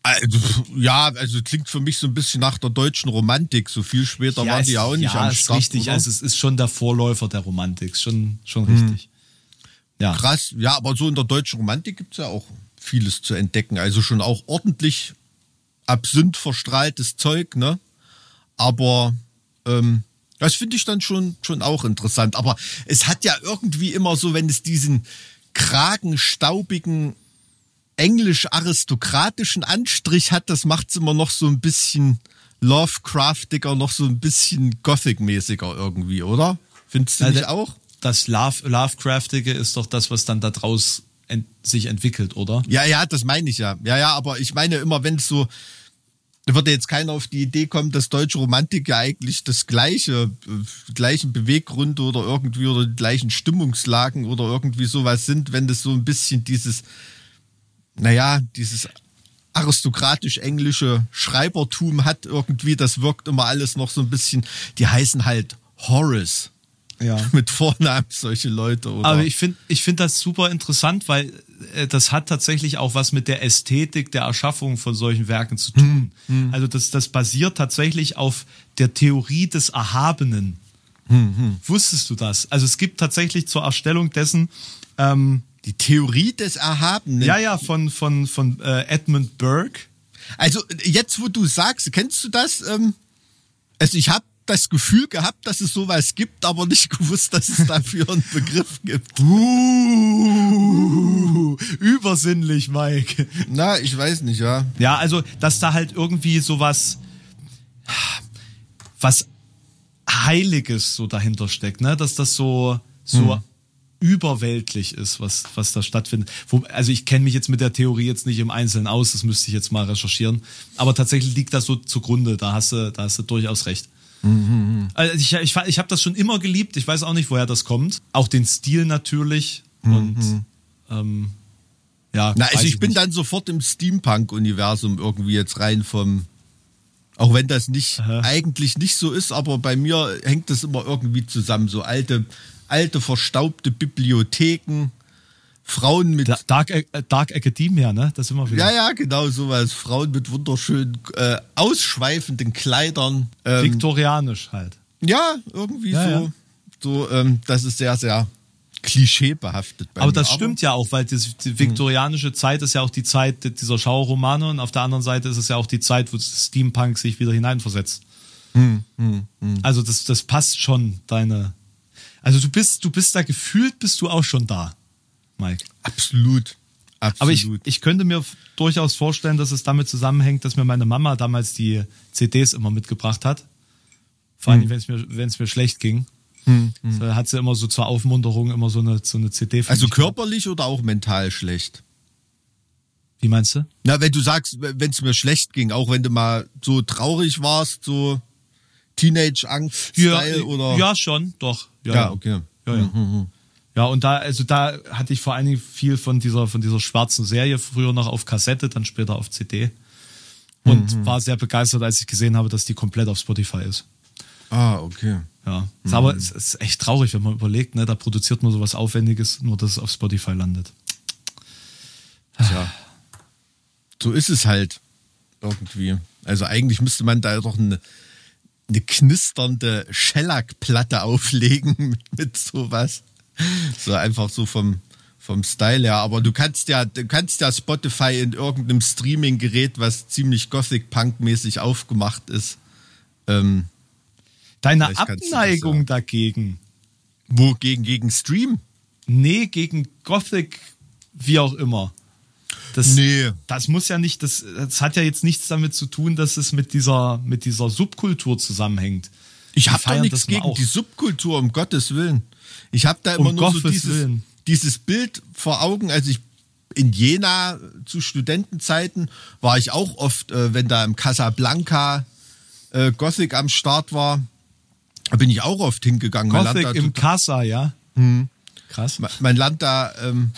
Speaker 3: Also, ja, also klingt für mich so ein bisschen nach der deutschen Romantik. So viel später waren die ja auch nicht
Speaker 1: ja,
Speaker 3: am
Speaker 1: ist
Speaker 3: Start.
Speaker 1: richtig.
Speaker 3: oder?
Speaker 1: Also es ist schon der Vorläufer der Romantik, schon schon richtig. Ja.
Speaker 3: Krass, ja, aber so in der deutschen Romantik gibt's ja auch vieles zu entdecken. Also schon auch ordentlich Absinth verstrahltes Zeug, ne? Aber ähm, das finde ich dann schon, schon auch interessant. Aber es hat ja irgendwie immer so, wenn es diesen kragenstaubigen englisch-aristokratischen Anstrich hat, das macht's immer noch so ein bisschen Lovecraftiger, noch so ein bisschen Gothic-mäßiger irgendwie, oder? Findest du
Speaker 1: Ja,
Speaker 3: nicht
Speaker 1: der-
Speaker 3: auch?
Speaker 1: Das Love, Lovecraftige ist doch das, was dann da draus ent sich entwickelt, oder?
Speaker 3: Ja, ja, das meine ich ja. Ja, ja, aber ich meine immer, wenn es so, da würde jetzt keiner auf die Idee kommen, dass deutsche Romantik ja eigentlich das gleiche, äh, gleichen Beweggründe oder irgendwie oder die gleichen Stimmungslagen oder irgendwie sowas sind, wenn das so ein bisschen dieses, naja, dieses aristokratisch-englische Schreibertum hat irgendwie, das wirkt immer alles noch so ein bisschen, die heißen halt Horace.
Speaker 1: Ja.
Speaker 3: Mit Vornamen solche Leute, oder?
Speaker 1: Aber ich finde ich finde das super interessant, weil äh, das hat tatsächlich auch was mit der Ästhetik der Erschaffung von solchen Werken zu tun. Also das, das basiert tatsächlich auf der Theorie des Erhabenen. Wusstest du das? Also es gibt tatsächlich zur Erstellung dessen ähm,
Speaker 3: die Theorie des Erhabenen.
Speaker 1: ja, ja, von, von, von äh, Edmund Burke.
Speaker 3: Also jetzt, wo du sagst, kennst du das? Ähm, also ich habe das Gefühl gehabt, dass es sowas gibt, aber nicht gewusst, dass es dafür einen Begriff gibt.
Speaker 1: Uh, übersinnlich, Mike.
Speaker 3: Na, ich weiß nicht, ja.
Speaker 1: Ja, also, dass da halt irgendwie sowas, was Heiliges so dahinter steckt, ne? Dass das so, so überweltlich ist, was, was da stattfindet. Wo, also ich kenne mich jetzt mit der Theorie jetzt nicht im Einzelnen aus, das müsste ich jetzt mal recherchieren. Aber tatsächlich liegt das so zugrunde, da hast du, da hast du durchaus recht. Also ich ich, ich habe das schon immer geliebt, ich weiß auch nicht, woher das kommt. Auch den Stil natürlich. Und ähm, ja.
Speaker 3: Na, also ich bin
Speaker 1: nicht.
Speaker 3: dann sofort im Steampunk-Universum irgendwie jetzt rein vom. Auch wenn das nicht eigentlich nicht so ist, aber bei mir hängt das immer irgendwie zusammen. So alte, alte verstaubte Bibliotheken, Frauen mit
Speaker 1: Da- Dark, äh, Dark Academia, ne? Das sind wir wieder.
Speaker 3: Ja, ja, genau sowas. Frauen mit wunderschönen, äh, ausschweifenden Kleidern. Ähm,
Speaker 1: Viktorianisch halt.
Speaker 3: ja, irgendwie
Speaker 1: Ja,
Speaker 3: so.
Speaker 1: ja.
Speaker 3: So, ähm, das ist sehr, sehr klischeebehaftet bei
Speaker 1: Aber
Speaker 3: mir.
Speaker 1: das stimmt ja auch, weil das, die viktorianische Zeit ist ja auch die Zeit dieser Schauerromane und auf der anderen Seite ist es ja auch die Zeit, wo Steampunk sich wieder hineinversetzt. Also das, das passt schon, deine. Also du bist, du bist da gefühlt, bist du auch schon da, Mike.
Speaker 3: Absolut. Absolut.
Speaker 1: Aber ich, ich könnte mir durchaus vorstellen, dass es damit zusammenhängt, dass mir meine Mama damals die CDs immer mitgebracht hat. Vor allem, wenn es mir, wenn es mir schlecht ging. So hat sie immer so zur Aufmunterung immer so eine, so eine CD
Speaker 3: also
Speaker 1: mich gehabt.
Speaker 3: körperlich oder auch mental schlecht?
Speaker 1: Wie meinst du?
Speaker 3: Na, wenn du sagst, wenn es mir schlecht ging, auch wenn du mal so traurig warst, so Teenage-Angst-Style oder?
Speaker 1: ja, schon, doch. Ja,
Speaker 3: Ja, okay.
Speaker 1: Ja, ja. ja, und da, also da hatte ich vor allen Dingen viel von dieser, von dieser schwarzen Serie früher noch auf Kassette, dann später auf CD. Und war sehr begeistert, als ich gesehen habe, dass die komplett auf Spotify ist.
Speaker 3: Ah, okay.
Speaker 1: Ja. Ist Aber es ist echt traurig, wenn man überlegt, ne, da produziert man sowas Aufwendiges, nur dass es auf Spotify landet.
Speaker 3: Tja. So ist es halt irgendwie. Also eigentlich müsste man da doch eine, eine knisternde Shellac-Platte auflegen mit, mit sowas. So einfach so vom, vom Style her. Aber du kannst ja, du kannst ja Spotify in irgendeinem Streaming-Gerät, was ziemlich Gothic-Punk-mäßig aufgemacht ist. Ähm,
Speaker 1: Deine Abneigung dagegen,
Speaker 3: wo gegen, gegen Stream?
Speaker 1: nee, gegen Gothic, wie auch immer. Das,
Speaker 3: Nee.
Speaker 1: das muss ja nicht, das, das hat ja jetzt nichts damit zu tun, dass es mit dieser, mit dieser Subkultur zusammenhängt.
Speaker 3: Ich habe da nichts gegen
Speaker 1: auch.
Speaker 3: die Subkultur, um Gottes Willen. Ich habe da immer
Speaker 1: Um
Speaker 3: nur so
Speaker 1: Gottes
Speaker 3: dieses,
Speaker 1: Willen.
Speaker 3: dieses Bild vor Augen. Also ich in Jena zu Studentenzeiten war ich auch oft, äh, wenn da im Casablanca äh, Gothic am Start war, da bin ich auch oft hingegangen.
Speaker 1: Gothic im Kassa, ja? Krass.
Speaker 3: Ma- mein Land da, ähm,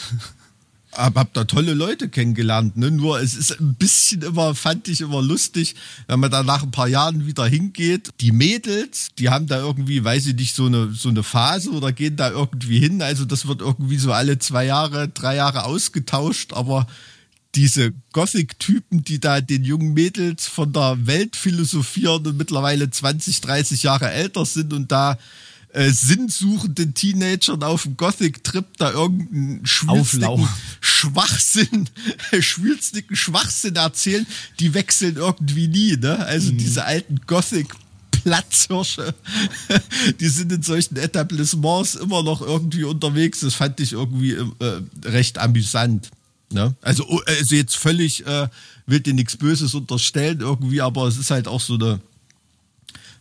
Speaker 3: hab, hab da tolle Leute kennengelernt. Ne? Nur es ist ein bisschen immer, fand ich immer lustig, wenn man da nach ein paar Jahren wieder hingeht. Die Mädels, die haben da irgendwie, weiß ich nicht, so eine, so eine Phase oder gehen da irgendwie hin. Also das wird irgendwie so alle zwei Jahre, drei Jahre ausgetauscht, aber diese Gothic-Typen, die da den jungen Mädels von der Welt philosophieren und mittlerweile 20, 30 Jahre älter sind und da äh, sinnsuchenden Teenagern auf dem Gothic-Trip da irgendeinen schwülstigen. Schwachsinn, schwülstigen Schwachsinn erzählen, die wechseln irgendwie nie, ne? Also diese alten Gothic Platzhirsche, die sind in solchen Etablissements immer noch irgendwie unterwegs. Das fand ich irgendwie äh, recht amüsant. Ne? Also, oh, also jetzt völlig, äh, will dir nichts Böses unterstellen irgendwie, aber es ist halt auch so eine,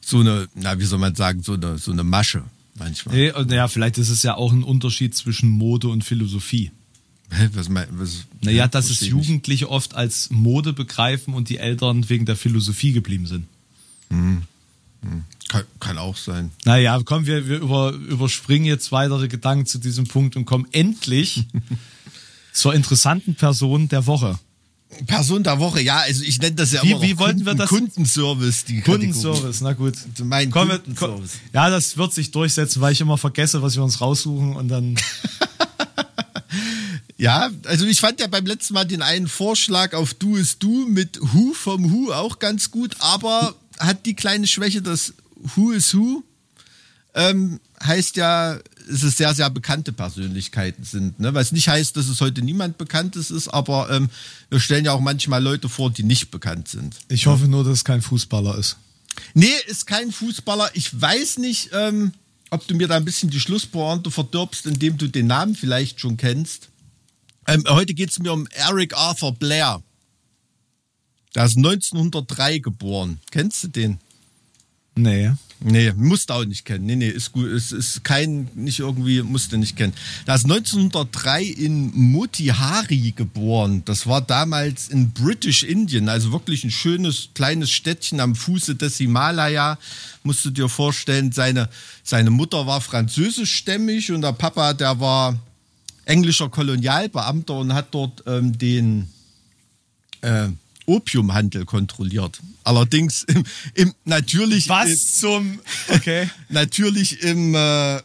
Speaker 3: so eine, na, wie soll man sagen, so eine, so eine Masche manchmal.
Speaker 1: Nee, und ja, vielleicht ist es ja auch ein Unterschied zwischen Mode und Philosophie.
Speaker 3: Hä, was mein, was,
Speaker 1: Naja, dass es
Speaker 3: ich nicht.
Speaker 1: Jugendliche oft als Mode begreifen und die Eltern wegen der Philosophie geblieben sind.
Speaker 3: Kann, kann auch sein.
Speaker 1: Naja, komm, wir, wir über, überspringen jetzt weitere Gedanken zu diesem Punkt und kommen endlich zur interessanten Person der Woche.
Speaker 3: Person der Woche, ja, also ich nenne das ja
Speaker 1: Wie-
Speaker 3: immer
Speaker 1: wie wollten wir
Speaker 3: Kunden,
Speaker 1: das-
Speaker 3: Kundenservice, die.
Speaker 1: Kundenservice, na gut.
Speaker 3: Mein
Speaker 1: Komm, wir-
Speaker 3: Kundenservice.
Speaker 1: komm, ja, das wird sich durchsetzen, weil ich immer vergesse, was wir uns raussuchen und dann.
Speaker 3: Ja, also ich fand ja beim letzten Mal den einen Vorschlag auf Du ist Du mit Who vom Who auch ganz gut, aber hat die kleine Schwäche, dass Who is Who ähm, heißt ja, es sehr, sehr bekannte Persönlichkeiten sind. Ne? Was nicht heißt, dass es heute niemand Bekanntes ist, aber ähm, wir stellen ja auch manchmal Leute vor, die nicht bekannt sind.
Speaker 1: Ich hoffe nur, dass es kein Fußballer ist.
Speaker 3: Nee, ist kein Fußballer. Ich weiß nicht, ähm, ob du mir da ein bisschen die Schlusspointe verdirbst, indem du den Namen vielleicht schon kennst. Ähm, heute geht es mir um Eric Arthur Blair. Der ist 1903 geboren. Kennst du den?
Speaker 1: Nee.
Speaker 3: Nee, musst du auch nicht kennen. Nee, nee, ist gut. Es ist kein, nicht irgendwie, musst du nicht kennen. Der ist 1903 in Motihari geboren. Das war damals in British Indien, also wirklich ein schönes kleines Städtchen am Fuße des Himalaya. Musst du dir vorstellen, seine, seine Mutter war französischstämmig und der Papa, der war englischer Kolonialbeamter und hat dort ähm, den äh, Opiumhandel kontrolliert. Allerdings im, im natürlich
Speaker 1: Was zum. Okay.
Speaker 3: natürlich im, äh,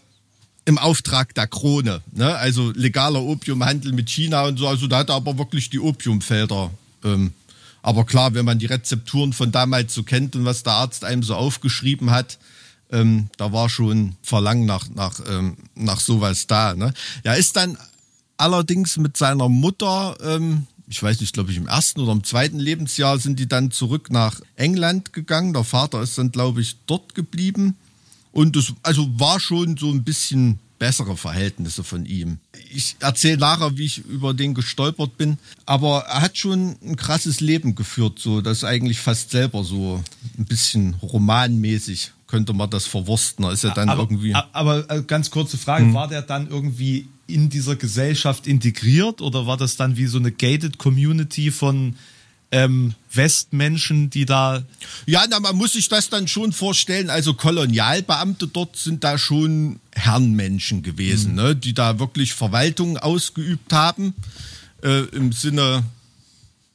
Speaker 3: im Auftrag der Krone. Ne? Also legaler Opiumhandel mit China und so. Also da hat er aber wirklich die Opiumfelder. Ähm, aber klar, wenn man die Rezepturen von damals so kennt und was der Arzt einem so aufgeschrieben hat, ähm, da war schon Verlangen nach, nach, ähm, nach sowas da. Ne? Er ist dann allerdings mit seiner Mutter, ähm, ich weiß nicht, glaube ich, im ersten oder im zweiten Lebensjahr sind die dann zurück nach England gegangen. Der Vater ist dann, glaube ich, dort geblieben. Und es also war schon so ein bisschen bessere Verhältnisse von ihm. Ich erzähle nachher, wie ich über den gestolpert bin, aber er hat schon ein krasses Leben geführt, so das eigentlich fast selber so ein bisschen romanmäßig könnte man das verwursten. Ist ja dann
Speaker 1: aber,
Speaker 3: irgendwie. Hm.
Speaker 1: aber äh, ganz kurze Frage, war der dann irgendwie in dieser Gesellschaft integriert oder war das dann wie so eine gated Community von ähm, Westmenschen, die da
Speaker 3: Ja, na, man muss sich das dann schon vorstellen. Also Kolonialbeamte dort sind da schon Herrenmenschen gewesen,
Speaker 1: Mhm.
Speaker 3: ne? die da wirklich Verwaltung ausgeübt haben. Äh, Im Sinne,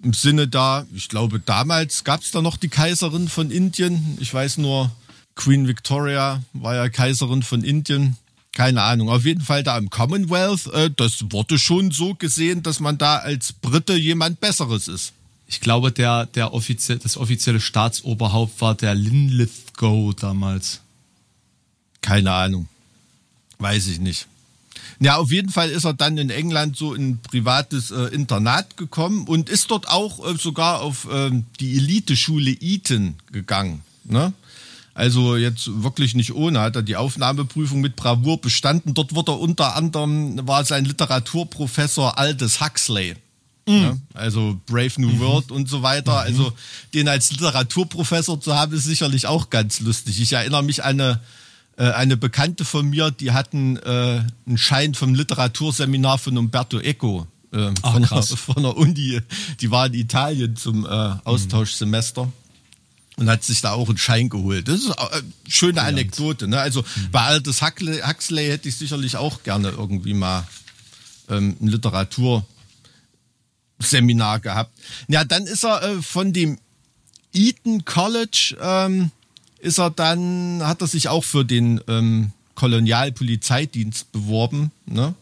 Speaker 3: im Sinne da, ich glaube, damals gab es da noch die Kaiserin von Indien. Ich weiß nur, Queen Victoria war ja Kaiserin von Indien. Keine Ahnung. Auf jeden Fall da im Commonwealth, äh, das wurde schon so gesehen, dass man da als Brite jemand Besseres ist.
Speaker 1: Ich glaube, der, der offizie das offizielle Staatsoberhaupt war der Linlithgow damals.
Speaker 3: Keine Ahnung. Weiß ich nicht. Ja, auf jeden Fall ist er dann in England so in ein privates äh, Internat gekommen und ist dort auch äh, sogar auf ähm, die Eliteschule Eton gegangen. Ne? Also jetzt wirklich nicht ohne, hat er die Aufnahmeprüfung mit Bravour bestanden. Dort wurde er unter anderem, war sein Literaturprofessor Aldous Huxley. Ne? Also Brave New World und so weiter. Also den als Literaturprofessor zu haben, ist sicherlich auch ganz lustig. Ich erinnere mich an eine, äh, eine Bekannte von mir, die hatten äh, einen Schein vom Literaturseminar von Umberto Eco. Äh,
Speaker 1: Ach,
Speaker 3: von, der, von der Uni. Die war in Italien zum äh, Austauschsemester. Und hat sich da auch einen Schein geholt. Das ist eine schöne Anekdote. Ne? Also mhm. bei Aldous Huxley, Huxley hätte ich sicherlich auch gerne irgendwie mal ähm, ein Literaturseminar gehabt. Ja, dann ist er äh, von dem Eton College ähm, ist er dann, hat er sich auch für den ähm, Kolonialpolizeidienst beworben, ne?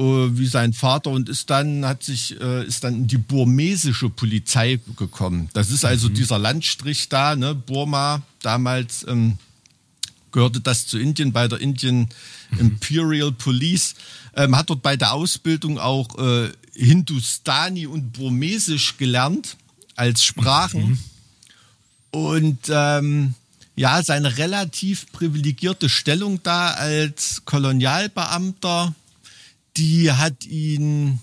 Speaker 3: Uh, wie sein Vater und ist dann hat sich äh, ist dann in die burmesische Polizei gekommen. Das ist also mhm. dieser Landstrich da, ne, Burma damals ähm, gehörte das zu Indien bei der Indian mhm. Imperial Police. Ähm, hat dort bei der Ausbildung auch äh, Hindustani und Burmesisch gelernt als Sprachen. Mhm. Und ähm, ja, seine relativ privilegierte Stellung da als Kolonialbeamter, die hat ihn,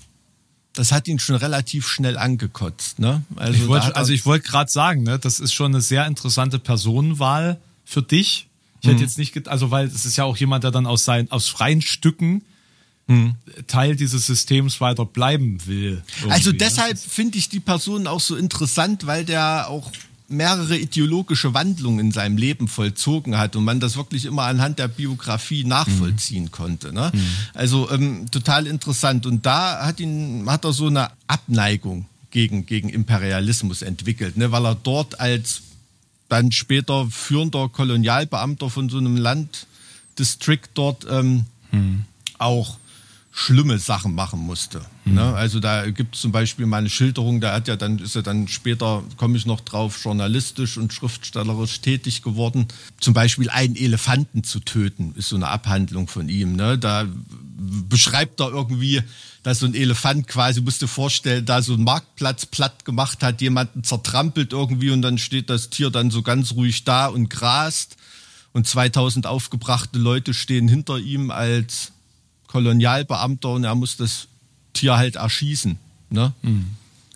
Speaker 3: das hat ihn schon relativ schnell angekotzt. Ne?
Speaker 1: Also ich wollte, also ich wollte gerade sagen, ne, das ist schon eine sehr interessante Personenwahl für dich. Ich hätte mhm. jetzt nicht, also weil es ist ja auch jemand, der dann aus seinen, aus freien Stücken hm. Teil dieses Systems weiter bleiben will.
Speaker 3: Also ne? deshalb finde ich die Person auch so interessant, weil der auch mehrere ideologische Wandlungen in seinem Leben vollzogen hat und man das wirklich immer anhand der Biografie nachvollziehen mhm. konnte. Ne? Mhm. Also ähm, total interessant. Und da hat ihn, hat er so eine Abneigung gegen, gegen Imperialismus entwickelt, ne? weil er dort als dann später führender Kolonialbeamter von so einem Landdistrikt dort ähm, mhm. auch schlimme Sachen machen musste. Mhm. Ne? Also da gibt es zum Beispiel mal eine Schilderung, da hat ja dann, ist er dann später, komme ich noch drauf, journalistisch und schriftstellerisch tätig geworden. Zum Beispiel einen Elefanten zu töten, ist so eine Abhandlung von ihm. Ne? Da beschreibt er irgendwie, dass so ein Elefant quasi, musst du vorstellen, da so einen Marktplatz platt gemacht hat, jemanden zertrampelt irgendwie und dann steht das Tier dann so ganz ruhig da und grast und 2000 aufgebrachte Leute stehen hinter ihm als Kolonialbeamter und er muss das Tier halt erschießen. Ne? Mhm.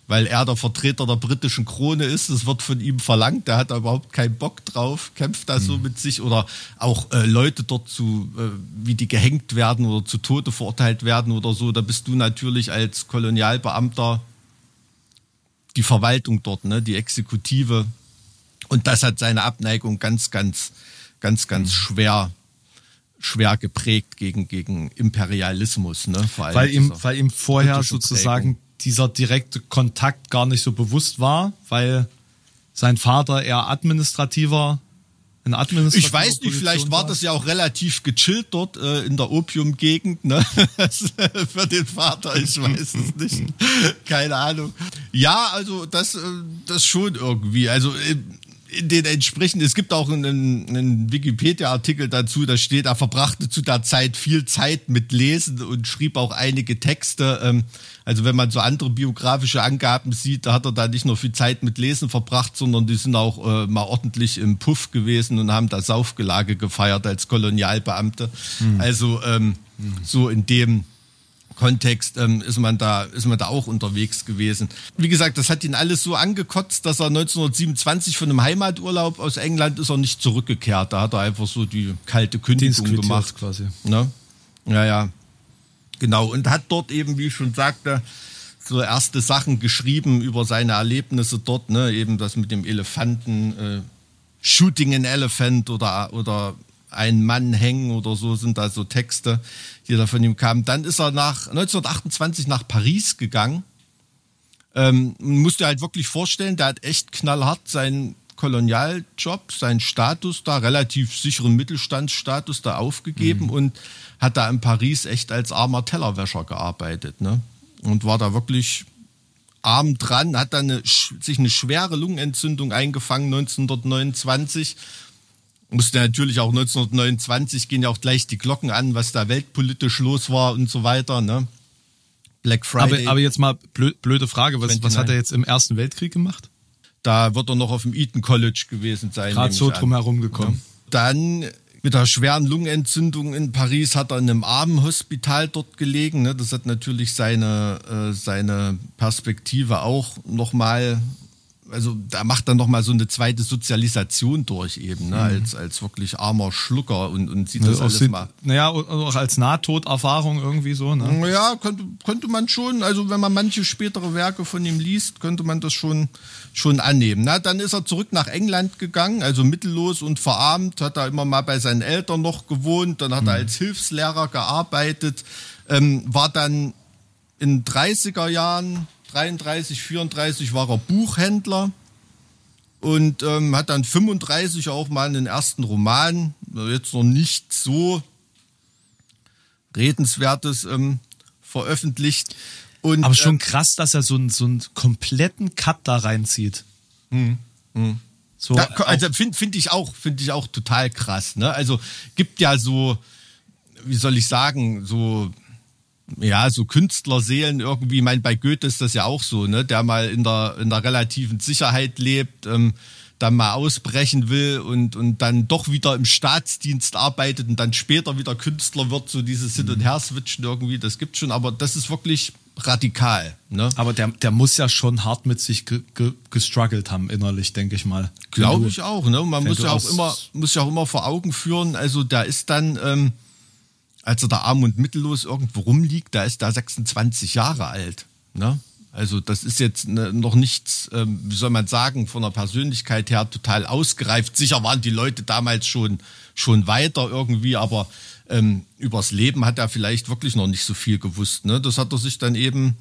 Speaker 3: Weil er der Vertreter der britischen Krone ist, das wird von ihm verlangt, der hat da überhaupt keinen Bock drauf, kämpft da mhm. so mit sich oder auch äh, Leute dort zu, äh, wie die gehängt werden oder zu Tode verurteilt werden oder so, da bist du natürlich als Kolonialbeamter die Verwaltung dort, ne, die Exekutive. Und das hat seine Abneigung ganz, ganz, ganz, ganz mhm. schwer schwer geprägt gegen, gegen Imperialismus. Ne?
Speaker 1: Weil, ihm, weil ihm vorher sozusagen Prägung. dieser direkte Kontakt gar nicht so bewusst war, weil sein Vater eher administrativer
Speaker 3: ich weiß nicht, vielleicht war das ja auch relativ gechillt dort äh, in der Opiumgegend, ne? Für den Vater, ich weiß es nicht. Keine Ahnung. Ja, also das, äh, das schon irgendwie. Also äh, den entsprechenden, es gibt auch einen, einen Wikipedia-Artikel dazu, da steht, er verbrachte zu der Zeit viel Zeit mit Lesen und schrieb auch einige Texte. Ähm, also wenn man so andere biografische Angaben sieht, da hat er da nicht nur viel Zeit mit Lesen verbracht, sondern die sind auch äh, mal ordentlich im Puff gewesen und haben da Saufgelage gefeiert als Kolonialbeamte. Mhm. Also ähm, mhm. so in dem Kontext ähm, ist man da ist man da auch unterwegs gewesen. Wie gesagt, das hat ihn alles so angekotzt, dass er 1927 von einem Heimaturlaub aus England ist er nicht zurückgekehrt. Da hat er einfach so die kalte Kündigung gemacht quasi. Ne? Ja, ja. Genau und hat dort eben, wie ich schon sagte, so erste Sachen geschrieben über seine Erlebnisse dort, ne, eben das mit dem Elefanten, äh, Shooting an Elephant oder oder ein Mann hängen oder so sind da so Texte, die da von ihm kamen. Dann ist er nach 1928 nach Paris gegangen. Ähm, musste halt wirklich vorstellen, der hat echt knallhart seinen Kolonialjob, seinen Status da, relativ sicheren Mittelstandsstatus da aufgegeben mhm. und hat da in Paris echt als armer Tellerwäscher gearbeitet. Ne? Und war da wirklich arm dran, hat dann eine, sich eine schwere Lungenentzündung eingefangen 1929 musste natürlich auch 1929 gehen ja auch gleich die Glocken an, was da weltpolitisch los war und so weiter. Ne?
Speaker 1: Black Friday. Aber, aber jetzt mal blöd, blöde Frage, was, was hat er jetzt im Ersten Weltkrieg gemacht?
Speaker 3: Da wird er noch auf dem Eton College gewesen sein.
Speaker 1: Gerade so drum herum gekommen. Ja.
Speaker 3: Dann mit der schweren Lungenentzündung in Paris hat er in einem Armenhospital dort gelegen. Ne? Das hat natürlich seine, äh, seine Perspektive auch nochmal also da macht dann noch mal so eine zweite Sozialisation durch eben, ne? als, als wirklich armer Schlucker und, und sieht das
Speaker 1: Also auch
Speaker 3: alles
Speaker 1: sind-
Speaker 3: mal.
Speaker 1: Naja, auch als Nahtoderfahrung irgendwie so, ne?
Speaker 3: Ja, könnte, könnte man schon, also wenn man manche spätere Werke von ihm liest, könnte man das schon, schon annehmen. Na, dann ist er zurück nach England gegangen, also mittellos und verarmt, hat er immer mal bei seinen Eltern noch gewohnt, dann hat er als Hilfslehrer gearbeitet, ähm, war dann in 30er Jahren, 33, 34 war er Buchhändler und ähm, hat dann 35 auch mal einen ersten Roman, jetzt noch nicht so Redenswertes ähm, veröffentlicht. Und,
Speaker 1: Aber schon
Speaker 3: ähm,
Speaker 1: krass, dass er so einen, so einen kompletten Cut da reinzieht. So,
Speaker 3: da, also finde find ich auch, finde ich auch total krass. Ne? Also gibt ja so, wie soll ich sagen, so ja, so Künstlerseelen irgendwie, ich meine, bei Goethe ist das ja auch so, ne, der mal in der, in der relativen Sicherheit lebt, ähm, dann mal ausbrechen will und, und dann doch wieder im Staatsdienst arbeitet und dann später wieder Künstler wird, so dieses Hin- und Her-Switchen irgendwie, das gibt schon, aber das ist wirklich radikal, ne?
Speaker 1: aber der, der muss ja schon hart mit sich ge, ge, gestruggelt haben, innerlich, denke ich mal.
Speaker 3: Glaube ich auch. Ne? Man muss ja auch immer, muss ja auch immer vor Augen führen. Also da ist dann, ähm, als er da arm und mittellos irgendwo rumliegt, da ist da 26 Jahre alt. Ne? Also das ist jetzt ne, noch nichts, ähm, wie soll man sagen, von der Persönlichkeit her total ausgereift. Sicher waren die Leute damals schon schon weiter irgendwie, aber ähm, übers Leben hat er vielleicht wirklich noch nicht so viel gewusst. Ne? Das hat er sich dann eben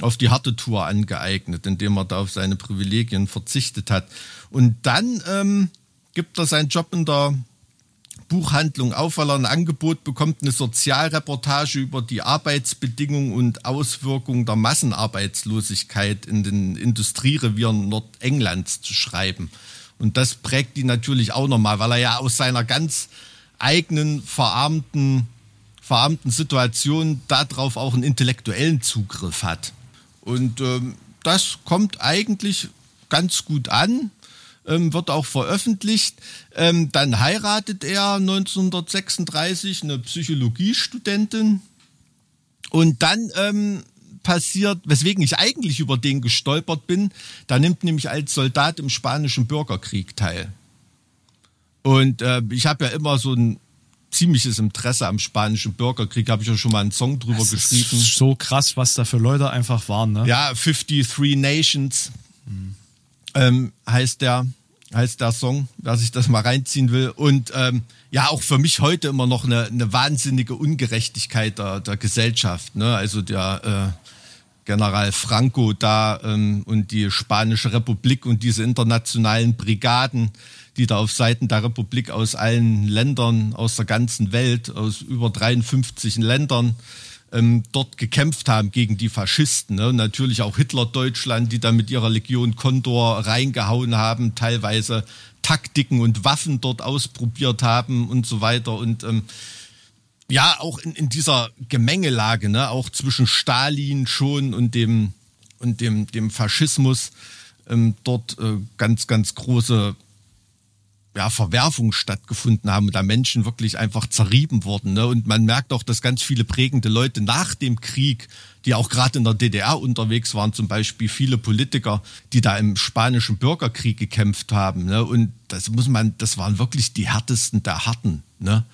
Speaker 3: auf die harte Tour angeeignet, indem er da auf seine Privilegien verzichtet hat. Und dann ähm, gibt er seinen Job in der Buchhandlung auf, weil er ein Angebot bekommt, eine Sozialreportage über die Arbeitsbedingungen und Auswirkungen der Massenarbeitslosigkeit in den Industrierevieren Nordenglands zu schreiben. Und das prägt ihn natürlich auch nochmal, weil er ja aus seiner ganz eigenen, verarmten, verarmten Situation darauf auch einen intellektuellen Zugriff hat. Und ähm, das kommt eigentlich ganz gut an, ähm, wird auch veröffentlicht. Ähm, dann heiratet er 1936 eine Psychologiestudentin. Und dann ähm, passiert, weswegen ich eigentlich über den gestolpert bin, da nimmt nämlich als Soldat im spanischen Bürgerkrieg teil. Und äh, ich habe ja immer so ein ziemliches Interesse am spanischen Bürgerkrieg, habe ich ja schon mal einen Song drüber
Speaker 1: Das
Speaker 3: geschrieben.
Speaker 1: ist so krass, was da für Leute einfach waren, ne?
Speaker 3: Ja, 53 Nations ähm, heißt der heißt der Song, wer sich das mal reinziehen will. Und ähm, ja, auch für mich heute immer noch eine, eine wahnsinnige Ungerechtigkeit der, der Gesellschaft. Ne? Also der äh, General Franco da ähm, und die Spanische Republik und diese internationalen Brigaden, die da auf Seiten der Republik aus allen Ländern, aus der ganzen Welt, aus über 53 Ländern ähm, dort gekämpft haben gegen die Faschisten. Ne? Natürlich auch Hitler-Deutschland, die da mit ihrer Legion Condor reingehauen haben, teilweise Taktiken und Waffen dort ausprobiert haben und so weiter. Und ähm, ja, auch in, in dieser Gemengelage, ne, auch zwischen Stalin schon und dem und dem dem Faschismus ähm, dort äh, ganz ganz große ja, Verwerfungen stattgefunden haben und da Menschen wirklich einfach zerrieben wurden. Ne? Und man merkt auch, dass ganz viele prägende Leute nach dem Krieg, die auch gerade in der DDR unterwegs waren, zum Beispiel viele Politiker, die da im spanischen Bürgerkrieg gekämpft haben. Ne? Und das muss man, das waren wirklich die härtesten der Harten. Ne?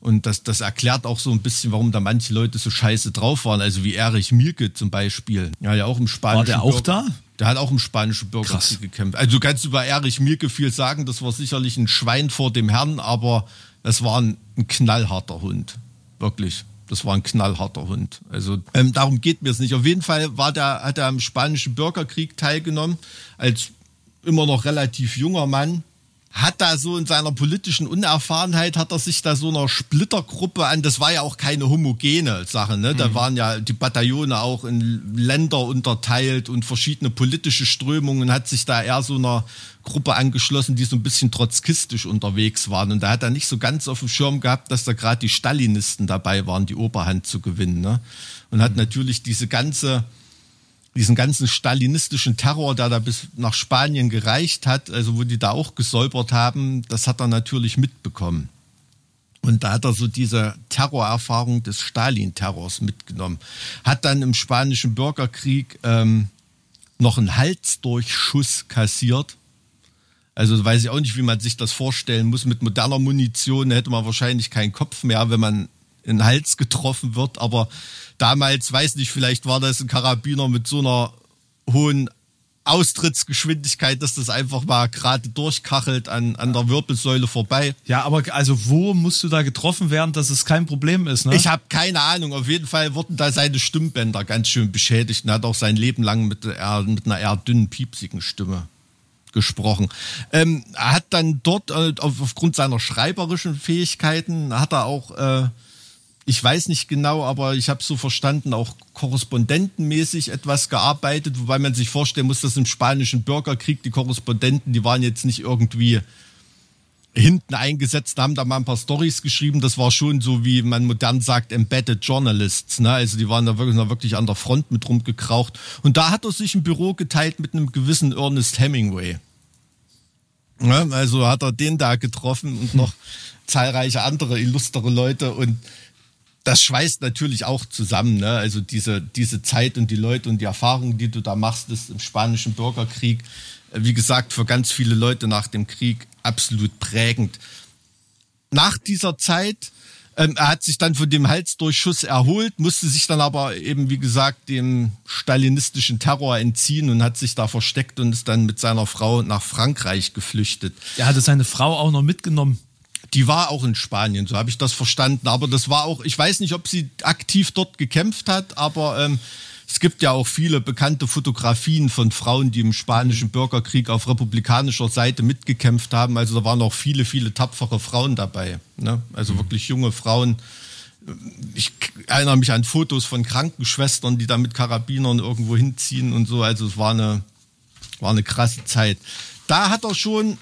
Speaker 3: Und das, das erklärt auch so ein bisschen, warum da manche Leute so scheiße drauf waren. Also wie Erich Mielke zum Beispiel. Ja, ja auch im spanischen
Speaker 1: War der auch
Speaker 3: Bürger-
Speaker 1: da?
Speaker 3: Der hat auch im spanischen Bürgerkrieg
Speaker 1: Krass.
Speaker 3: gekämpft. Also du kannst über Erich Mielke viel sagen, das war sicherlich ein Schwein vor dem Herrn, aber das war ein, ein knallharter Hund. Wirklich. Das war ein knallharter Hund. Also ähm, darum geht mir es nicht. Auf jeden Fall war der, hat er am spanischen Bürgerkrieg teilgenommen, als immer noch relativ junger Mann. Hat da so in seiner politischen Unerfahrenheit, hat er sich da so einer Splittergruppe an, das war ja auch keine homogene Sache, ne? Da waren ja die Bataillone auch in Länder unterteilt und verschiedene politische Strömungen, hat sich da eher so einer Gruppe angeschlossen, die so ein bisschen trotzkistisch unterwegs waren. Und da hat er nicht so ganz auf dem Schirm gehabt, dass da gerade die Stalinisten dabei waren, die Oberhand zu gewinnen. Ne? Und hat natürlich diese ganze, diesen ganzen stalinistischen Terror, der da bis nach Spanien gereicht hat, also wo die da auch gesäubert haben, das hat er natürlich mitbekommen. Und da hat er so diese Terrorerfahrung des Stalin-Terrors mitgenommen. Hat dann im spanischen Bürgerkrieg ähm, noch einen Halsdurchschuss kassiert. Also weiß ich auch nicht, wie man sich das vorstellen muss. Mit moderner Munition hätte man wahrscheinlich keinen Kopf mehr, wenn man in den Hals getroffen wird. Aber damals, weiß nicht, vielleicht war das ein Karabiner mit so einer hohen Austrittsgeschwindigkeit, dass das einfach mal gerade durchkachelt an, an der Wirbelsäule vorbei.
Speaker 1: Ja, aber also wo musst du da getroffen werden, dass es kein Problem ist, ne?
Speaker 3: Ich habe keine Ahnung. Auf jeden Fall wurden da seine Stimmbänder ganz schön beschädigt und hat auch sein Leben lang mit, eher, mit einer eher dünnen, piepsigen Stimme gesprochen. Ähm, er hat dann dort äh, auf, aufgrund seiner schreiberischen Fähigkeiten hat er auch äh, ich weiß nicht genau, aber ich habe so verstanden, auch korrespondentenmäßig etwas gearbeitet, wobei man sich vorstellen muss, dass im spanischen Bürgerkrieg die Korrespondenten, die waren jetzt nicht irgendwie hinten eingesetzt, haben da mal ein paar Stories geschrieben. Das war schon so, wie man modern sagt, embedded Journalists. Ne? Also die waren da wirklich, da wirklich an der Front mit rumgekraucht. Und da hat er sich ein Büro geteilt mit einem gewissen Ernest Hemingway. Ja, also hat er den da getroffen und noch zahlreiche andere illustre Leute und das schweißt natürlich auch zusammen. Ne? Also diese, diese Zeit und die Leute und die Erfahrungen, die du da machst, ist im spanischen Bürgerkrieg, äh, wie gesagt, für ganz viele Leute nach dem Krieg absolut prägend. Nach dieser Zeit, ähm, er hat sich dann von dem Halsdurchschuss erholt, musste sich dann aber eben, wie gesagt, dem stalinistischen Terror entziehen und hat sich da versteckt und ist dann mit seiner Frau nach Frankreich geflüchtet.
Speaker 1: Er hatte seine Frau auch noch mitgenommen.
Speaker 3: Die war auch in Spanien, so habe ich das verstanden. Aber das war auch, ich weiß nicht, ob sie aktiv dort gekämpft hat, aber ähm, es gibt ja auch viele bekannte Fotografien von Frauen, die im spanischen Bürgerkrieg auf republikanischer Seite mitgekämpft haben. Also da waren auch viele, viele tapfere Frauen dabei. Ne? Also mhm. wirklich junge Frauen. Ich erinnere mich an Fotos von Krankenschwestern, die da mit Karabinern irgendwo hinziehen und so. Also es war eine, war eine krasse Zeit. Da hat er schon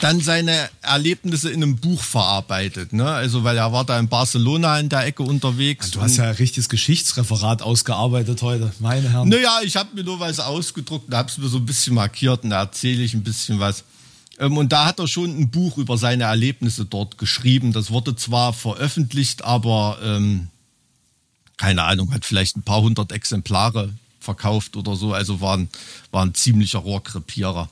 Speaker 3: dann seine Erlebnisse in einem Buch verarbeitet. Ne? Also, weil er war da in Barcelona in der Ecke unterwegs.
Speaker 1: Du hast ja ein richtiges Geschichtsreferat ausgearbeitet heute, meine Herren.
Speaker 3: Naja, ich habe mir nur was ausgedruckt und habe es mir so ein bisschen markiert und da erzähle ich ein bisschen was. Ähm, und da hat er schon ein Buch über seine Erlebnisse dort geschrieben. Das wurde zwar veröffentlicht, aber ähm, keine Ahnung, hat vielleicht ein paar hundert Exemplare verkauft oder so. Also war ein, war ein ziemlicher Rohrkrepierer.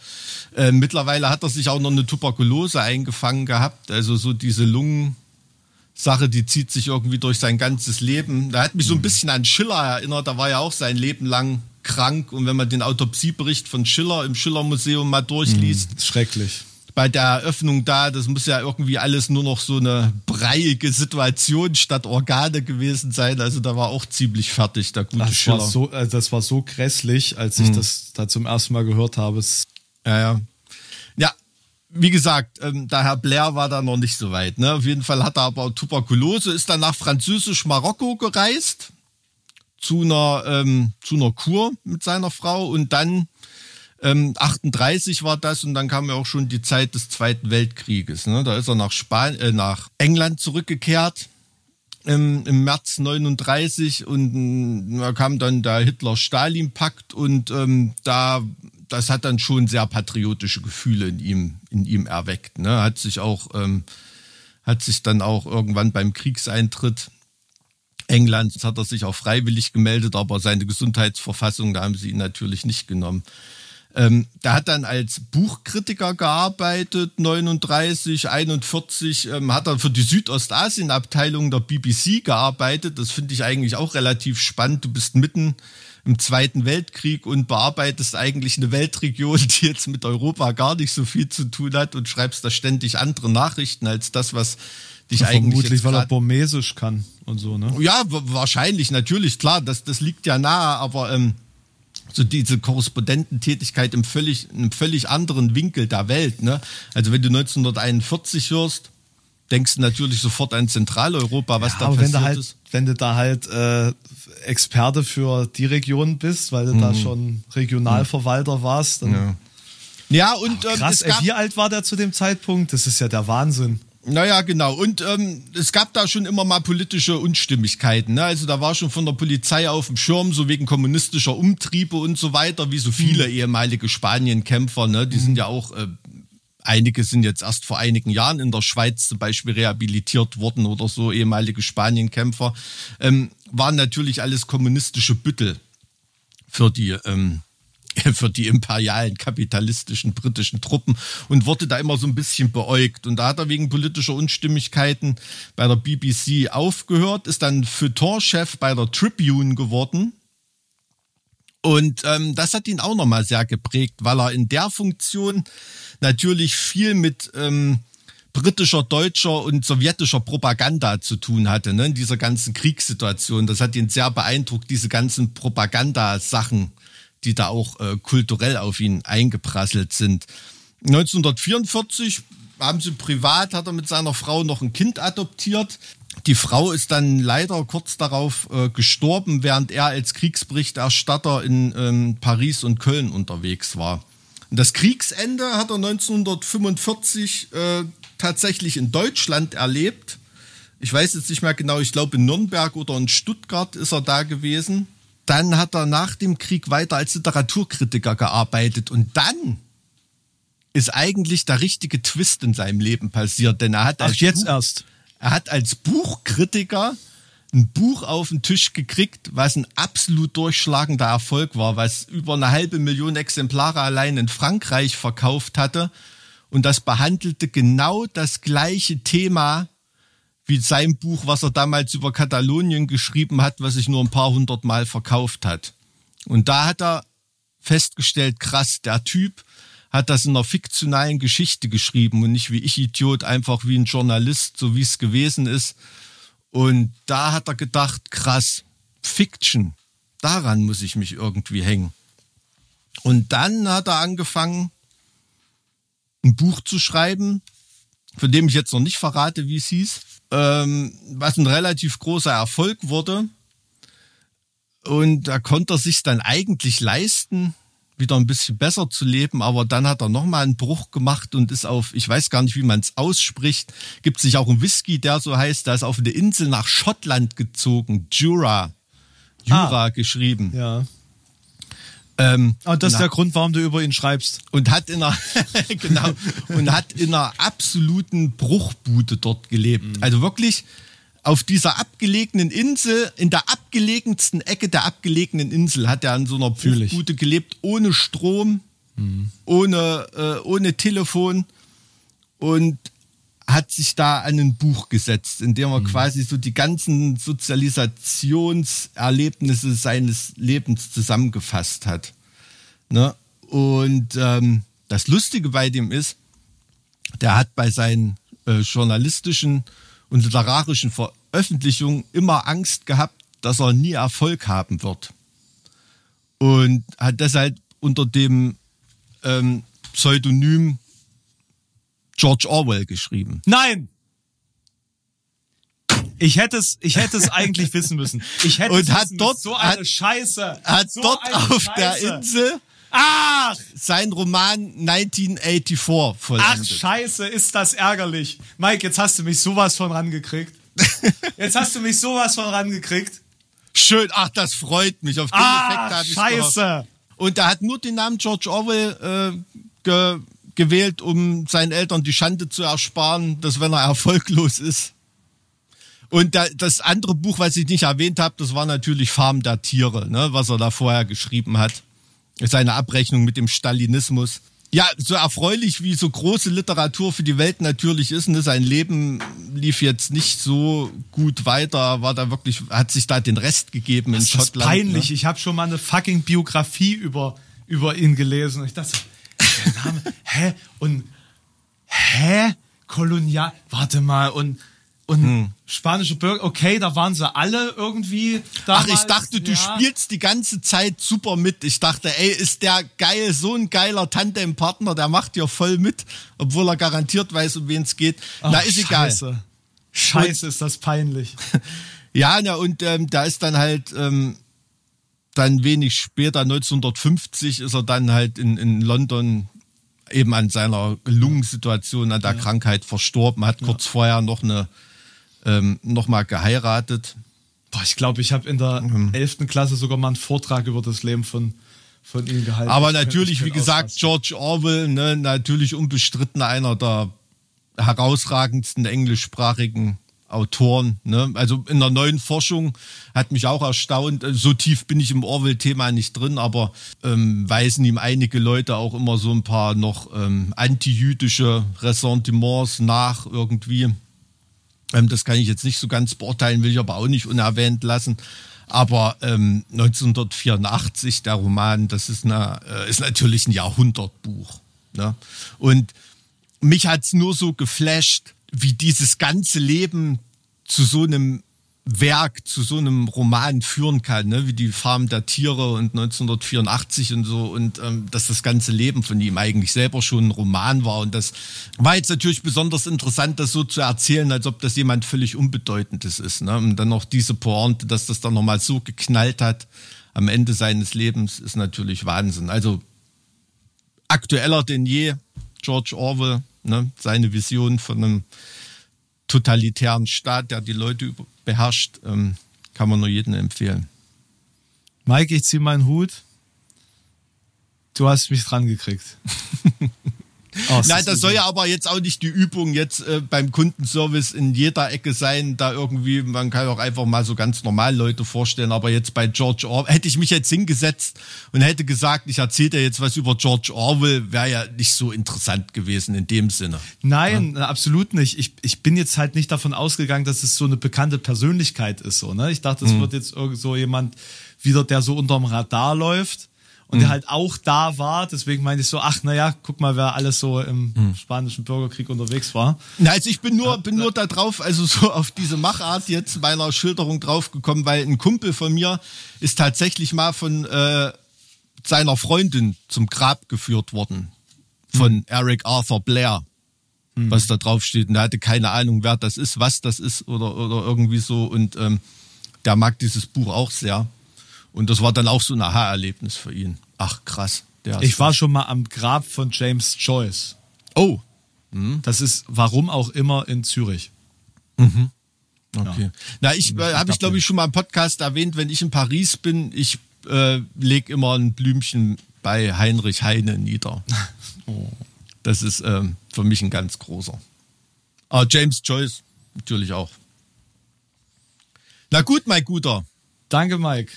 Speaker 3: Äh, mittlerweile hat er sich auch noch eine Tuberkulose eingefangen gehabt. Also so diese Lungensache, die zieht sich irgendwie durch sein ganzes Leben. Da hat mich so ein mhm. bisschen an Schiller erinnert. Da war ja auch sein Leben lang krank. Und wenn man den Autopsiebericht von Schiller im Schiller-Museum mal durchliest.
Speaker 1: Mhm, schrecklich
Speaker 3: bei der Eröffnung da, das muss ja irgendwie alles nur noch so eine breiige Situation statt Organe gewesen sein. Also da war auch ziemlich fertig, der gute
Speaker 1: das
Speaker 3: Schiller.
Speaker 1: War so, also das war so grässlich, als ich hm. das da zum ersten Mal gehört habe.
Speaker 3: Ja, ja. Ja, wie gesagt, ähm, der Herr Blair war da noch nicht so weit. Ne? Auf jeden Fall hat er aber Tuberkulose, ist dann nach Französisch-Marokko gereist zu einer, ähm, zu einer Kur mit seiner Frau und dann ähm, 38 war das und dann kam ja auch schon die Zeit des Zweiten Weltkrieges. Ne? Da ist er nach, Span äh, nach England zurückgekehrt im, im März 39 und da kam dann der Hitler-Stalin-Pakt und ähm, da das hat dann schon sehr patriotische Gefühle in ihm in ihm erweckt. Ne? Hat sich auch ähm, hat sich dann auch irgendwann beim Kriegseintritt Englands hat er sich auch freiwillig gemeldet, aber seine Gesundheitsverfassung, da haben sie ihn natürlich nicht genommen. Ähm, der hat dann als Buchkritiker gearbeitet, 39, 41, ähm, hat dann für die Südostasien-Abteilung der BBC gearbeitet. Das finde ich eigentlich auch relativ spannend. Du bist mitten im Zweiten Weltkrieg und bearbeitest eigentlich eine Weltregion, die jetzt mit Europa gar nicht so viel zu tun hat und schreibst da ständig andere Nachrichten als das, was dich ja, eigentlich.
Speaker 1: Vermutlich, weil er Burmesisch kann und so, ne?
Speaker 3: Ja, wahrscheinlich, natürlich, klar, das, das liegt ja nahe, aber ähm, so diese Korrespondententätigkeit im völlig, einem völlig anderen Winkel der Welt. Ne? Also wenn du 1941 hörst, denkst du natürlich sofort an Zentraleuropa, was ja, da passiert
Speaker 1: wenn halt,
Speaker 3: ist.
Speaker 1: Wenn du da halt äh, Experte für die Region bist, weil du mhm. da schon Regionalverwalter warst, dann
Speaker 3: ja. Ja, und
Speaker 1: ähm, krass, ey, wie alt war der zu dem Zeitpunkt? Das ist ja der Wahnsinn.
Speaker 3: Naja, genau. Und ähm, es gab da schon immer mal politische Unstimmigkeiten. Ne? Also da war schon von der Polizei auf dem Schirm, so wegen kommunistischer Umtriebe und so weiter, wie so viele hm. ehemalige Spanienkämpfer. Ne? Die hm. sind ja auch, äh, einige sind jetzt erst vor einigen Jahren in der Schweiz zum Beispiel rehabilitiert worden oder so, ehemalige Spanienkämpfer. Ähm, waren natürlich alles kommunistische Büttel für die ähm, für die imperialen kapitalistischen britischen Truppen und wurde da immer so ein bisschen beäugt. Und da hat er wegen politischer Unstimmigkeiten bei der BBC aufgehört, ist dann Feuilleton-Chef bei der Tribune geworden. Und ähm, das hat ihn auch nochmal sehr geprägt, weil er in der Funktion natürlich viel mit ähm, britischer, deutscher und sowjetischer Propaganda zu tun hatte, ne, in dieser ganzen Kriegssituation. Das hat ihn sehr beeindruckt, diese ganzen Propagandasachen, die da auch äh, kulturell auf ihn eingeprasselt sind. 1944 haben sie privat, hat er mit seiner Frau noch ein Kind adoptiert. Die Frau ist dann leider kurz darauf äh, gestorben, während er als Kriegsberichterstatter in ähm, Paris und Köln unterwegs war. Das Kriegsende hat er 1945 äh, tatsächlich in Deutschland erlebt. Ich weiß jetzt nicht mehr genau, ich glaube in Nürnberg oder in Stuttgart ist er da gewesen. Dann hat er nach dem Krieg weiter als Literaturkritiker gearbeitet und dann ist eigentlich der richtige Twist in seinem Leben passiert, denn er hat
Speaker 1: Ach,
Speaker 3: als
Speaker 1: jetzt
Speaker 3: Buch,
Speaker 1: erst.
Speaker 3: er hat als Buchkritiker ein Buch auf den Tisch gekriegt, was ein absolut durchschlagender Erfolg war, was über eine halbe Million Exemplare allein in Frankreich verkauft hatte. Und das behandelte genau das gleiche Thema wie sein Buch, was er damals über Katalonien geschrieben hat, was sich nur ein paar hundert Mal verkauft hat. Und da hat er festgestellt, krass, der Typ hat das in einer fiktionalen Geschichte geschrieben und nicht wie ich Idiot, einfach wie ein Journalist, so wie es gewesen ist. Und da hat er gedacht, krass, Fiction, daran muss ich mich irgendwie hängen. Und dann hat er angefangen, ein Buch zu schreiben, von dem ich jetzt noch nicht verrate, wie es hieß, ähm, was ein relativ großer Erfolg wurde. Und da konnte er sich dann eigentlich leisten, wieder ein bisschen besser zu leben, aber dann hat er nochmal einen Bruch gemacht und ist auf, ich weiß gar nicht, wie man es ausspricht, gibt sich auch einen Whisky, der so heißt, da ist auf eine Insel nach Schottland gezogen, Jura, Jura
Speaker 1: Ah.
Speaker 3: geschrieben.
Speaker 1: Ja.
Speaker 3: Ähm,
Speaker 1: Und das ist der Grund, warum du über ihn schreibst.
Speaker 3: und hat in einer genau und hat in einer absoluten Bruchbude dort gelebt. Also wirklich auf dieser abgelegenen Insel, in der abgelegensten Ecke der abgelegenen Insel hat er an so einer. Bruchbude gelebt, ohne Strom, ohne äh, ohne Telefon und hat sich da an ein Buch gesetzt, in dem er quasi so die ganzen Sozialisationserlebnisse seines Lebens zusammengefasst hat. Ne? Und ähm, das Lustige bei dem ist, der hat bei seinen äh, journalistischen und literarischen Veröffentlichungen immer Angst gehabt, dass er nie Erfolg haben wird. Und hat deshalb unter dem ähm, Pseudonym George Orwell geschrieben.
Speaker 1: Nein! Ich hätte es, ich hätte es eigentlich wissen müssen. Ich hätte
Speaker 3: Und
Speaker 1: es
Speaker 3: hat dort-
Speaker 1: so eine
Speaker 3: hat-
Speaker 1: Scheiße.
Speaker 3: Hat
Speaker 1: so
Speaker 3: dort auf
Speaker 1: Scheiße.
Speaker 3: der Insel
Speaker 1: Ach,
Speaker 3: sein Roman 1984
Speaker 1: ach
Speaker 3: vollendet.
Speaker 1: Scheiße, ist das ärgerlich. Mike, jetzt hast du mich sowas von rangekriegt. Jetzt hast du mich sowas von rangekriegt.
Speaker 3: Schön, ach, das freut mich. Auf den
Speaker 1: Ah,
Speaker 3: Effekt habe ich gehofft.
Speaker 1: Scheiße.
Speaker 3: Und er hat nur den Namen George Orwell äh, ge gewählt, um seinen Eltern die Schande zu ersparen, dass wenn er erfolglos ist. Und da, das andere Buch, was ich nicht erwähnt habe, das war natürlich Farm der Tiere, ne, was er da vorher geschrieben hat. Seine Abrechnung mit dem Stalinismus. Ja, so erfreulich wie so große Literatur für die Welt natürlich ist, ne, sein Leben lief jetzt nicht so gut weiter, war da wirklich, hat sich da den Rest gegeben in
Speaker 1: Das ist
Speaker 3: Schottland.
Speaker 1: peinlich.
Speaker 3: Ne?
Speaker 1: Ich habe schon mal eine fucking Biografie über, über ihn gelesen. Ich dachte, der Name, hä? Und, hä? Kolonial, warte mal, und, und
Speaker 3: Hm.
Speaker 1: spanische Bürger, okay, da waren sie alle irgendwie
Speaker 3: Ach,
Speaker 1: damals.
Speaker 3: ich dachte, du
Speaker 1: ja.
Speaker 3: spielst die ganze Zeit super mit. Ich dachte, ey, ist der geil, so ein geiler Tandempartner, der macht dir voll mit, obwohl er garantiert weiß, um wen es geht.
Speaker 1: Ach,
Speaker 3: Na, ist egal.
Speaker 1: Scheiße. Scheiße, ist das peinlich.
Speaker 3: Ja, na, und ähm, da ist dann halt ähm, dann wenig später, 1950, ist er dann halt in, in London eben an seiner Lungensituation, an der Krankheit verstorben, hat kurz vorher noch eine ähm, noch mal geheiratet.
Speaker 1: Boah, ich glaube, ich habe in der
Speaker 3: Mhm.
Speaker 1: 11. Klasse sogar mal einen Vortrag über das Leben von, von ihm gehalten.
Speaker 3: Aber
Speaker 1: Ich
Speaker 3: natürlich,
Speaker 1: ich
Speaker 3: wie gesagt. George Orwell, ne, natürlich unbestritten einer der herausragendsten englischsprachigen Autoren. Ne? Also in der neuen Forschung hat mich auch erstaunt, äh, so tief bin ich im Orwell-Thema nicht drin, aber ähm, weisen ihm einige Leute auch immer so ein paar noch ähm, antijüdische Ressentiments nach irgendwie. Ähm, das kann ich jetzt nicht so ganz beurteilen, will ich aber auch nicht unerwähnt lassen. Aber ähm, 1984, der Roman, das ist, eine, äh, ist natürlich ein Jahrhundertbuch. Ne? Und mich hat's nur so geflasht, wie dieses ganze Leben zu so einem Werk, zu so einem Roman führen kann, ne? wie die Farm der Tiere und 1984 und so und ähm, dass das ganze Leben von ihm eigentlich selber schon ein Roman war und das war jetzt natürlich besonders interessant, das so zu erzählen, als ob das jemand völlig Unbedeutendes ist. Ne? Und dann noch diese Pointe, dass das dann nochmal so geknallt hat am Ende seines Lebens, ist natürlich Wahnsinn. Also aktueller denn je, George Orwell, ne? seine Vision von einem totalitären Staat, der die Leute beherrscht, ähm, kann man nur jedem empfehlen.
Speaker 1: Mike, ich zieh meinen Hut. Du hast mich dran gekriegt.
Speaker 3: Oh, Nein, das soll ja aber jetzt auch nicht die Übung jetzt äh, beim Kundenservice in jeder Ecke sein, da irgendwie, man kann auch einfach mal so ganz normal Leute vorstellen, aber jetzt bei George Orwell, hätte ich mich jetzt hingesetzt und hätte gesagt, ich erzähle dir jetzt was über George Orwell, wäre ja nicht so interessant gewesen in dem Sinne.
Speaker 1: Nein, ja? absolut nicht. Ich, ich bin jetzt halt nicht davon ausgegangen, dass es so eine bekannte Persönlichkeit ist. So, ne? Ich dachte, es mhm. wird jetzt irgend so jemand wieder, der so unterm Radar läuft und mhm. der halt auch da war. Deswegen meinte ich so, ach naja, guck mal, wer alles so im mhm. spanischen Bürgerkrieg unterwegs war.
Speaker 3: Na, also ich bin nur, ja, bin nur da drauf, also so auf diese Machart jetzt meiner Schilderung draufgekommen, weil ein Kumpel von mir ist tatsächlich mal von äh, seiner Freundin zum Grab geführt worden. Von mhm. Eric Arthur Blair. Mhm. Was da drauf steht. Und er hatte keine Ahnung, wer das ist, was das ist oder, oder irgendwie so. Und ähm, der mag dieses Buch auch sehr. Und das war dann auch so ein Aha-Erlebnis für ihn. Ach, krass.
Speaker 1: ich war schon mal am Grab von James Joyce.
Speaker 3: Oh.
Speaker 1: Mhm. Das ist, warum auch immer, in Zürich.
Speaker 3: Mhm. Okay. Ja. Na, ich äh, habe ich glaube ich schon mal im Podcast erwähnt, wenn ich in Paris bin, ich äh, lege immer ein Blümchen bei Heinrich Heine nieder. oh. Das ist ähm, für mich ein ganz großer. Aber James Joyce natürlich auch. Na gut, mein Guter.
Speaker 1: Danke, Mike.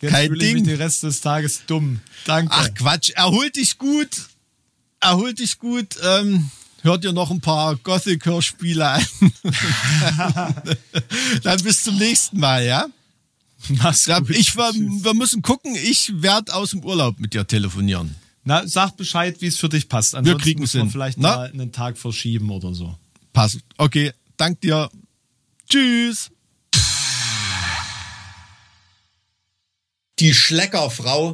Speaker 1: Jetzt
Speaker 3: Kein fühle Ding.
Speaker 1: ich mich den Rest des Tages dumm. Danke.
Speaker 3: Ach Quatsch, erhol dich gut. Erhol dich gut. Ähm, hört dir noch ein paar Gothic-Hörspiele an. Dann bis zum nächsten Mal, ja?
Speaker 1: Mach's
Speaker 3: gut. Ich, wir, wir müssen gucken, ich werde aus dem Urlaub mit dir telefonieren.
Speaker 1: Na, sag Bescheid, wie es für dich passt.
Speaker 3: Ansonsten wir kriegen es hin.
Speaker 1: vielleicht Na? mal einen Tag verschieben oder so.
Speaker 3: Passt. Okay, dank dir. Tschüss.
Speaker 4: Die Schleckerfrau